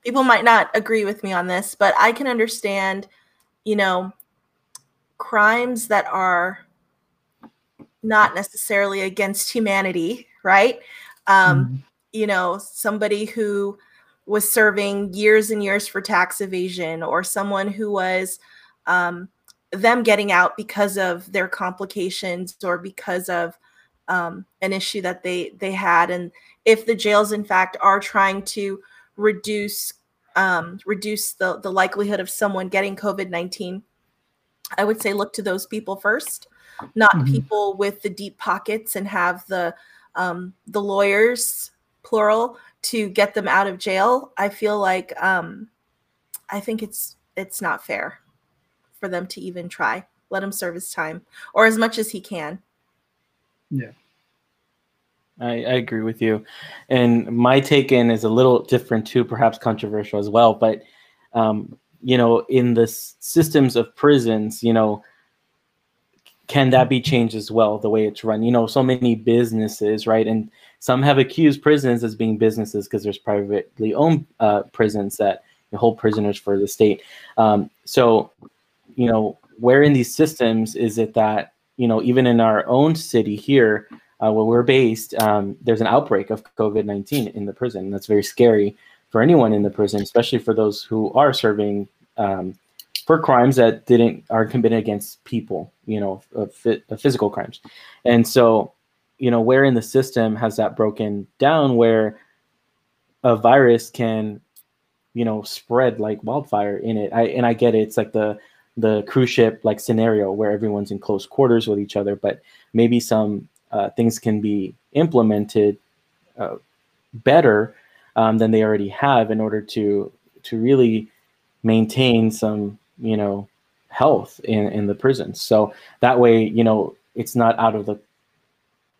people might not agree with me on this, but I can understand, you know, crimes that are not necessarily against humanity, right? Um, mm-hmm. You know, somebody who was serving years and years for tax evasion, or someone who was um, them getting out because of their complications or because of um, an issue that they they had, and if the jails in fact are trying to reduce um, reduce the the likelihood of someone getting COVID nineteen, I would say look to those people first, not mm-hmm. people with the deep pockets and have the um, the lawyers plural to get them out of jail. I feel like um, I think it's it's not fair for them to even try. Let him serve his time or as much as he can. Yeah. I, I, agree with you. And my take in is a little different too, perhaps controversial as well. But, um, you know, in the systems of prisons, you know, can that be changed as well, the way it's run? You know, so many businesses, right? And some have accused prisons as being businesses because there's privately owned uh, prisons that hold prisoners for the state. Um, so, you know, where in these systems is it that, you know, even in our own city here, uh, where we're based, um, there's an outbreak of COVID 19 in the prison. That's very scary. for anyone in the prison, especially for those who are serving um, for crimes that didn't are committed against people, you know, physical crimes. And so, you know, where in the system has that broken down where a virus can, you know, spread like wildfire in it? I and I get it. It's like the the cruise ship like scenario where everyone's in close quarters with each other, but maybe some uh, things can be implemented uh, better um, than they already have in order to to really maintain some you know health in in the prisons. So that way, you know, it's not out of the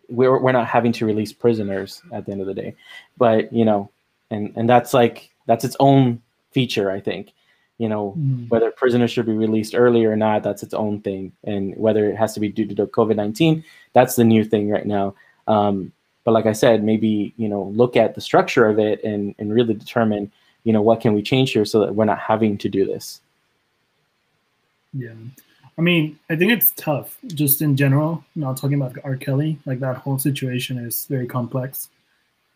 we're we're not having to release prisoners at the end of the day, but you know, and and that's like that's its own feature, I think. You know, mm. whether prisoners should be released early or not, that's its own thing, and whether it has to be due to COVID nineteen, that's the new thing right now. Um, but like I said, maybe you know, look at the structure of it and and really determine, you know, what can we change here so that we're not having to do this. Yeah. I mean, I think it's tough just in general, not talking about R. Kelly, like that whole situation is very complex.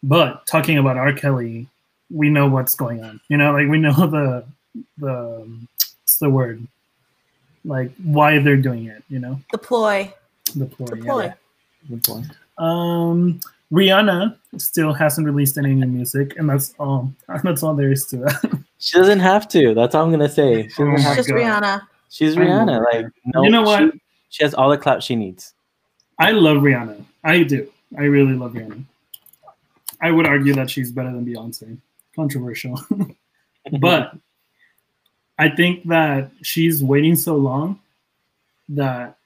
But talking about R. Kelly, we know what's going on. You know, like we know the the what's the word? Like why they're doing it, you know? The ploy. The ploy. The ploy. Yeah. The ploy. Um Rihanna still hasn't released any new music, and that's all. That's all there is to that. She doesn't have to. That's all I'm gonna say. She oh just Rihanna. She's Rihanna. Like no, you know what? She, she has all the clout she needs. I love Rihanna. I do. I really love Rihanna. I would argue that she's better than Beyonce. Controversial. but I think that she's waiting so long that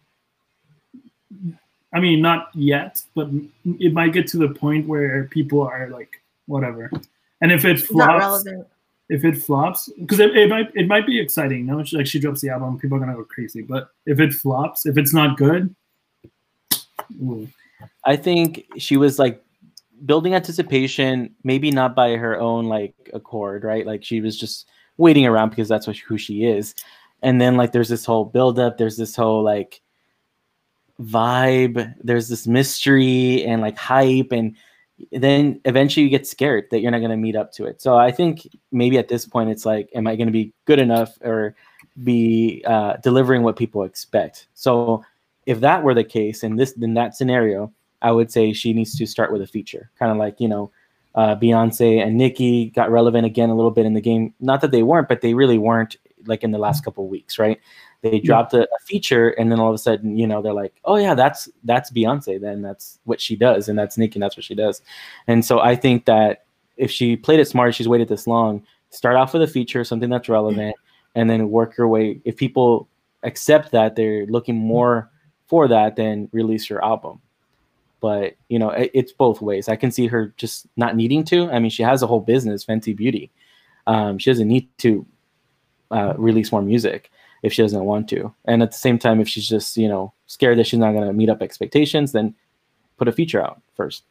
I mean not yet, but it might get to the point where people are like whatever. And if it flops, if it flops, because it, it, might it might be exciting. You know, like she drops the album, people are gonna go crazy. But if it flops, if it's not good, ooh. I think she was like building anticipation, maybe not by her own like accord, right? Like she was just waiting around because that's what, who she is. And then like there's this whole buildup, there's this whole like vibe, there's this mystery and like hype and then eventually you get scared that you're not going to meet up to it. So I think maybe at this point it's like, am I going to be good enough or be uh, delivering what people expect? So if that were the case in this in that scenario, I would say she needs to start with a feature, kind of like you know, uh, Beyonce and Nicki got relevant again a little bit in the game. Not that they weren't, but they really weren't like in the last couple weeks, right? They dropped a, a, feature, and then all of a sudden, you know, they're like, "Oh yeah, that's that's Beyonce. Then that's what she does, and that's Nicki, and that's what she does." And so I think that if she played it smart, she's waited this long. Start off with a feature, something that's relevant, and then work your way. If people accept that, they're looking more for that, then release your album. But you know, it, it's both ways. I can see her just not needing to. I mean, she has a whole business, Fenty Beauty. Um, she doesn't need to uh, release more music if she doesn't want to. And at the same time, if she's just, you know, scared that she's not going to meet up expectations, then put a feature out first.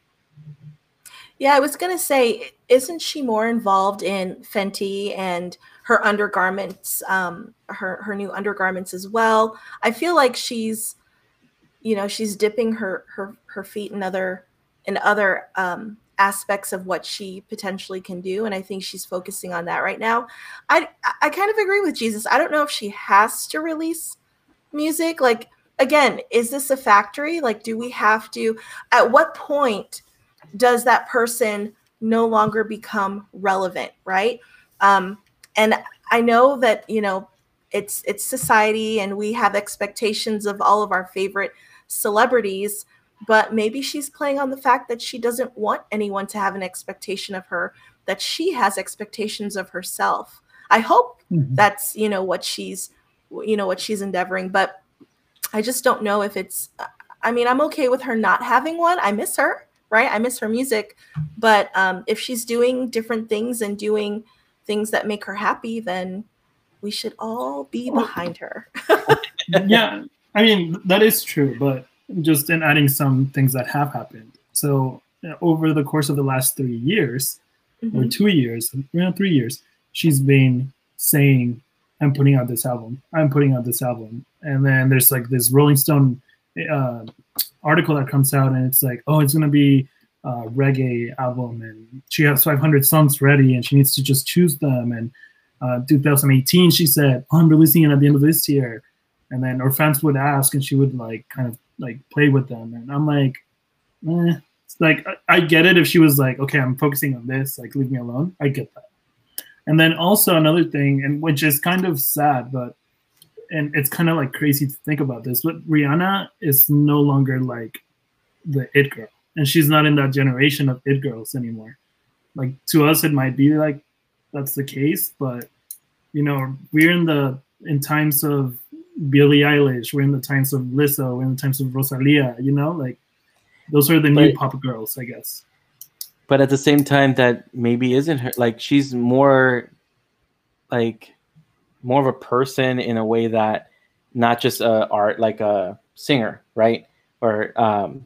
Yeah, I was going to say, isn't she more involved in Fenty and her undergarments, um, her, her new undergarments as well? I feel like she's, you know, she's dipping her, her, her feet in other, in other um, aspects of what she potentially can do and i think she's focusing on that right now. I i kind of agree with jesus. I don't know if she has to release music. Like again is this a factory? Like do we have to at what point does that person no longer become relevant right? Um and i know that you know it's it's society and we have expectations of all of our favorite celebrities but maybe she's playing on the fact that she doesn't want anyone to have an expectation of her that she has expectations of herself. I hope mm-hmm. that's you know what she's you know what she's endeavoring but i just don't know if it's i mean i'm okay with her not having one. I miss her right? I miss her music but um, if she's doing different things and doing things that make her happy then we should all be behind her. Yeah i mean that is true but just in adding some things that have happened. So uh, over the course of the last three years, mm-hmm. or two years, you know, three years, she's been saying, "I'm putting out this album. I'm putting out this album." And then there's like this Rolling Stone uh, article that comes out, and it's like, "Oh, it's gonna be uh, reggae album, and she has 500 songs ready, and she needs to just choose them. And uh, 2018, she said, oh, "I'm releasing it at the end of this year," and then her fans would ask, and she would like kind of like play with them, and I'm like, eh. It's like I, I get it if she was like, "Okay, I'm focusing on this, like leave me alone." I get that. And then also another thing, and which is kind of sad, but and it's kind of like crazy to think about this, but Rihanna is no longer like the it girl, and she's not in that generation of it girls anymore. Like to us, it might be like that's the case, but you know, we're in the in times of Billie Eilish, we're in the times of Lizzo, we're in the times of Rosalia. You know, like those are the new pop girls, I guess. But at the same time, that maybe isn't her. Like she's more like more of a person in a way that not just a art like a singer, right? Or um,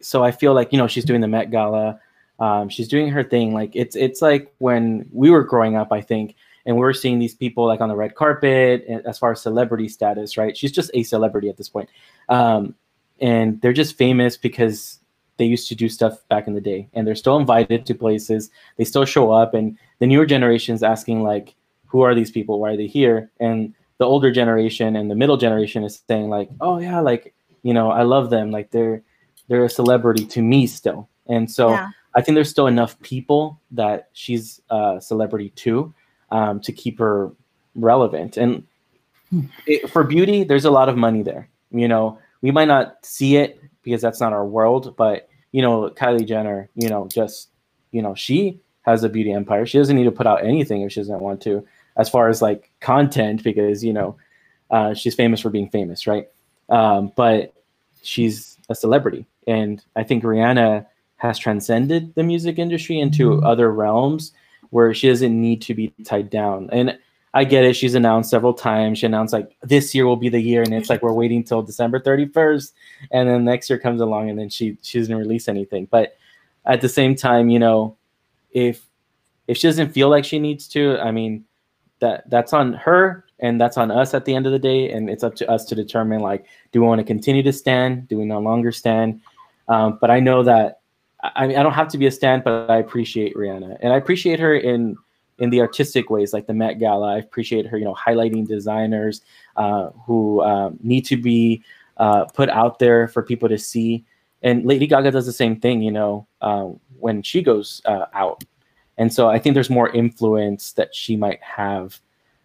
so I feel like you know she's doing the Met Gala, um, she's doing her thing. Like it's it's like when we were growing up, I think, and we are seeing these people like on the red carpet as far as celebrity status, right? She's just a celebrity at this point, um, and they're just famous because they used to do stuff back in the day, and they're still invited to places. They still show up, and the newer generation's asking like, who are these people? Why are they here? And the older generation and the middle generation is saying like, oh yeah, like you know, I love them. Like they're they're a celebrity to me still. And so yeah. I think there's still enough people that she's a celebrity too um, to keep her relevant. And it, for beauty, there's a lot of money there. You know, we might not see it because that's not our world, but you know, Kylie Jenner, you know, just you know, she has a beauty empire. She doesn't need to put out anything if she doesn't want to as far as like content because you know uh, she's famous for being famous, right? Um, but she's a celebrity, and I think Rihanna has transcended the music industry into mm-hmm. other realms where she doesn't need to be tied down. And I get it; she's announced several times. She announced like this year will be the year, and it's like we're waiting till December thirty first, and then next year comes along, and then she she doesn't release anything. But at the same time, you know, if if she doesn't feel like she needs to, I mean, that that's on her and that's on us at the end of the day and it's up to us to determine like do we want to continue to stand do we no longer stand um, but i know that I, mean, I don't have to be a stan, but i appreciate rihanna. And i appreciate her in in the artistic ways like the met gala. I appreciate her you know highlighting designers uh, who um, need to be uh, put out there for people to see. And lady gaga does the same thing you know uh, when she goes uh, out. And so I think there's more influence that she might have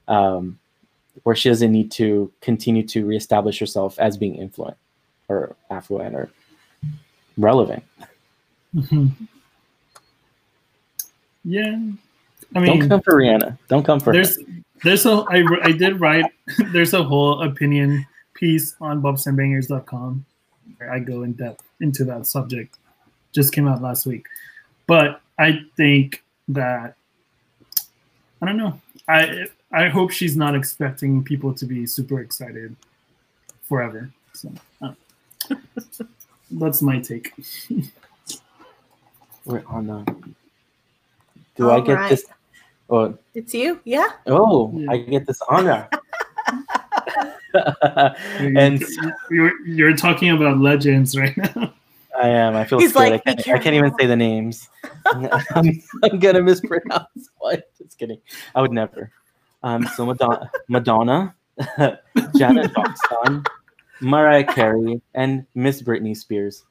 um, where she doesn't need to continue to reestablish herself as being influent or affluent or relevant. Mm-hmm. Yeah. I mean, don't come for Rihanna. Don't come for there's, her. There's a, I, I did write, there's a whole opinion piece on bopsandbangers.com where I go in depth into that subject. Just came out last week. But I think that I don't know. I I hope she's not expecting people to be super excited forever. So uh, that's my take. We're on the. Do All I get right. this? Oh, it's you. Yeah. Oh, yeah. I get this honor. and you're, you're talking about legends right now. I am. I feel He's scared. Like, I, can't, I, can't, even say the names. I'm, I'm, gonna mispronounce. What? Just kidding. I would never. Um, so Madonna, Madonna Janet Jackson, Mariah Carey, and Miss Britney Spears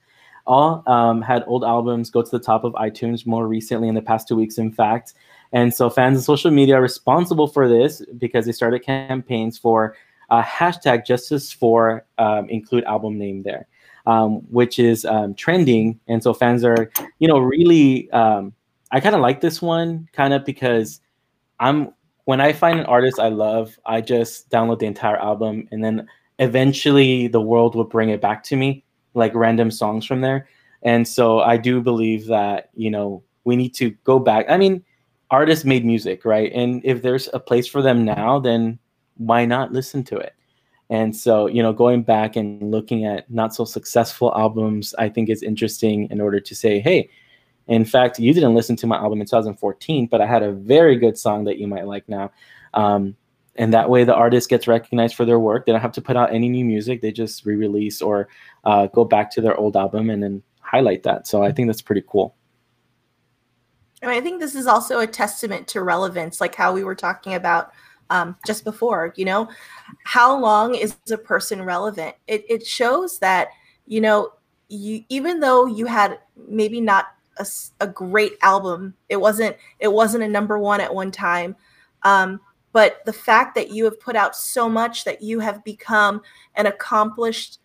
all um, had old albums go to the top of iTunes more recently in the past two weeks, in fact. And so fans and social media are responsible for this because they started campaigns for uh, hashtag justice for um, include album name there um, which is um, trending. And so fans are, you know, really, um, I kind of like this one kind of because I'm, when I find an artist I love, I just download the entire album and then eventually the world will bring it back to me, like random songs from there. And so I do believe that, you know, we need to go back. I mean, artists made music, right? And if there's a place for them now, then why not listen to it? And so, you know, going back and looking at not so successful albums, I think is interesting in order to say, hey, in fact, you didn't listen to my album in 2014, but I had a very good song that you might like now. Um, and that way the artist gets recognized for their work. They don't have to put out any new music. They just re-release or uh, go back to their old album and then highlight that. So I think that's pretty cool. And I think this is also a testament to relevance, like how we were talking about um, just before. You know, how long is a person relevant? It, it shows that you know you even though you had maybe not a, a great album, it wasn't it wasn't a number one at one time. Um, but the fact that you have put out so much that you have become an accomplished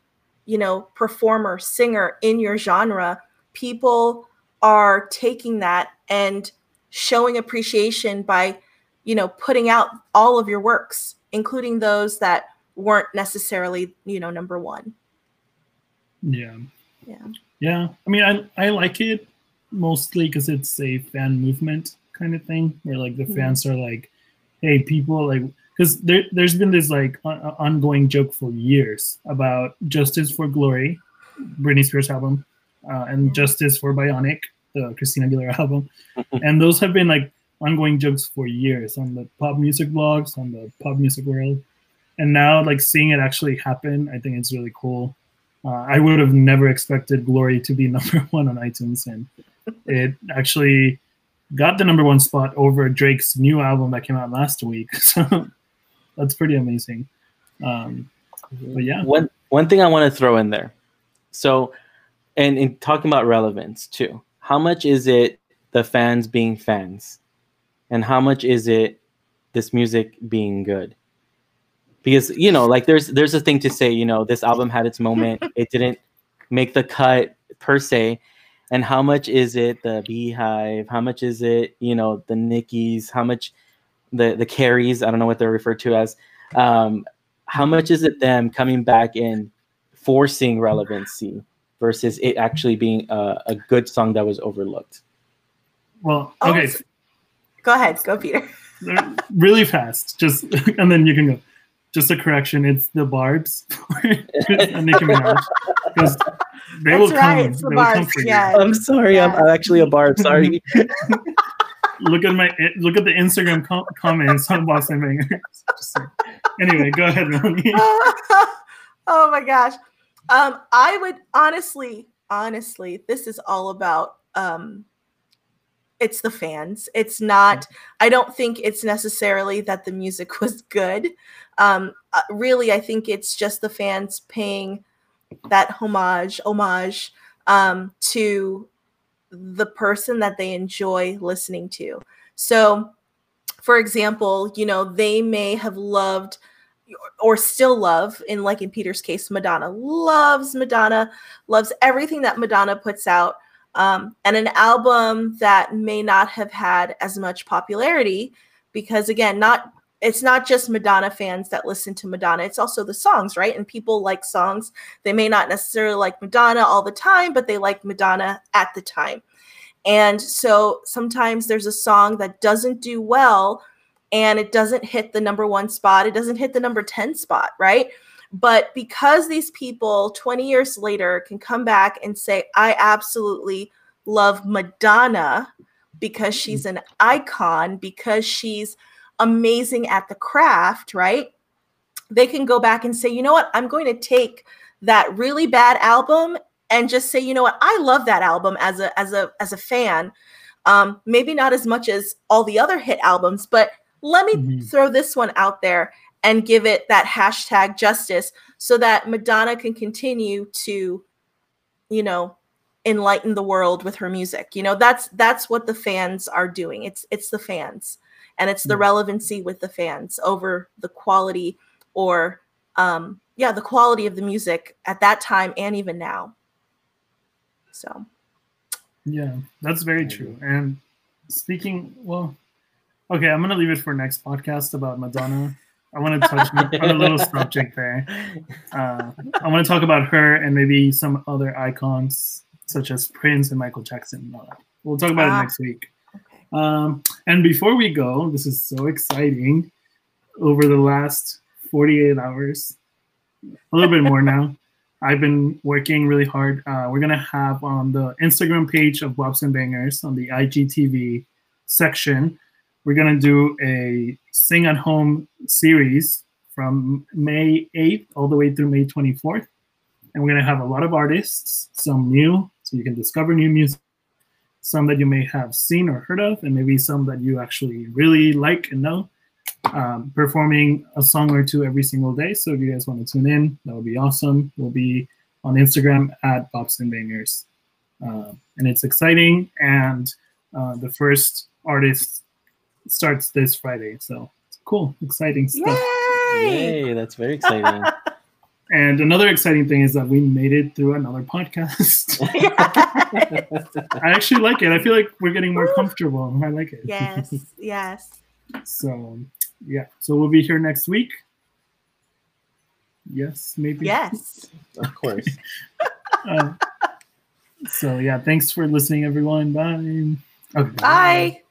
you know performer singer in your genre people are taking that and showing appreciation by you know putting out all of your works including those that weren't necessarily you know number one. Yeah. Yeah. Yeah. I mean i i like it mostly because it's a fan movement kind of thing where like the mm-hmm. fans are like hey people like because there, there's been this like uh, ongoing joke for years about Justice for Glory, Britney Spears album, uh, and Justice for Bionic, the Christina Aguilera album, and those have been like ongoing jokes for years on the pop music blogs, on the pop music world, and now like seeing it actually happen, I think it's really cool. Uh, I would have never expected Glory to be number one on iTunes, and it actually got the number one spot over Drake's new album that came out last week. So that's pretty amazing. Um, but yeah. One one thing I want to throw in there. So, and in talking about relevance too, how much is it the fans being fans, and how much is it this music being good? Because you know, like there's there's a thing to say. You know, this album had its moment. it didn't make the cut per se. And how much is it the BeyHive? How much is it, you know, the Nickies? How much the the carries. I don't know what they're referred to as. Um, how much is it them coming back and forcing relevancy versus it actually being a, a good song that was overlooked? Well, oh, okay. Oh, go ahead, go Peter. really fast, just and then you can go. Just a correction: it's the Barb's and Nicki Minaj because they That's will right, come. It's the Barb's, yeah. I'm sorry, yeah. I'm, I'm actually a Barb. Sorry look at my look at the Instagram com- comments on Bops and Bangers. anyway, go ahead, Melanie. oh my gosh, um, I would honestly, honestly, this is all about um, it's the fans. It's not. I don't think it's necessarily that the music was good. Um, uh, really, I think it's just the fans paying that homage, homage um, to the person that they enjoy listening to. So, for example, you know, they may have loved or still love, in like in Peter's case, Madonna loves Madonna, loves everything that Madonna puts out. Um, and an album that may not have had as much popularity because again not it's not just Madonna fans that listen to Madonna, it's also the songs, right? And people like songs. They may not necessarily like Madonna all the time, but they like Madonna at the time. And so sometimes there's a song that doesn't do well and it doesn't hit the number one spot, it doesn't hit the number 10 spot, right? But because these people 20 years later can come back and say, I absolutely love Madonna because she's an icon, because she's amazing at the craft, right? They can go back and say, you know what? I'm going to take that really bad album and just say, you know what? I love that album as a as a as a fan. Um, maybe not as much as all the other hit albums, but let me mm-hmm. throw this one out there and give it that hashtag justice so that Madonna can continue to, you know, enlighten the world with her music. You know, that's that's what the fans are doing. It's it's the fans and it's the mm. relevancy with the fans over the quality or um yeah the quality of the music at that time and even now. So. Yeah that's very true. And speaking well okay i'm gonna leave it for next podcast about madonna. I want to touch on a little subject there. Uh, i want to talk about her and maybe some other icons such as prince and michael jackson we'll talk about ah. it next week um, and before we go, this is so exciting. Over the last 48 hours, a little bit more now, I've been working really hard. Uh, we're gonna have on the Instagram page of Bops and Bangers on the IGTV section. We're gonna do a sing at home series from May 8th all the way through May 24th, and we're gonna have a lot of artists, some new, So you can discover new music, some that you may have seen or heard of, and maybe some that you actually really like and know. Um, performing a song or two every single day. So if you guys want to tune in, that would be awesome. We'll be on Instagram at Bops and Bangers. Uh, and it's exciting. And uh, the first artist starts this Friday. So cool, exciting stuff. Yay! Yay, that's very exciting. And another exciting thing is that we made it through another podcast. I actually like it. I feel like we're getting more comfortable. I like it. yes, yes. So, yeah. So we'll be here next week. Yes, maybe. Yes. of course. Uh, so, yeah. Thanks for listening, everyone. Bye. Okay. Bye.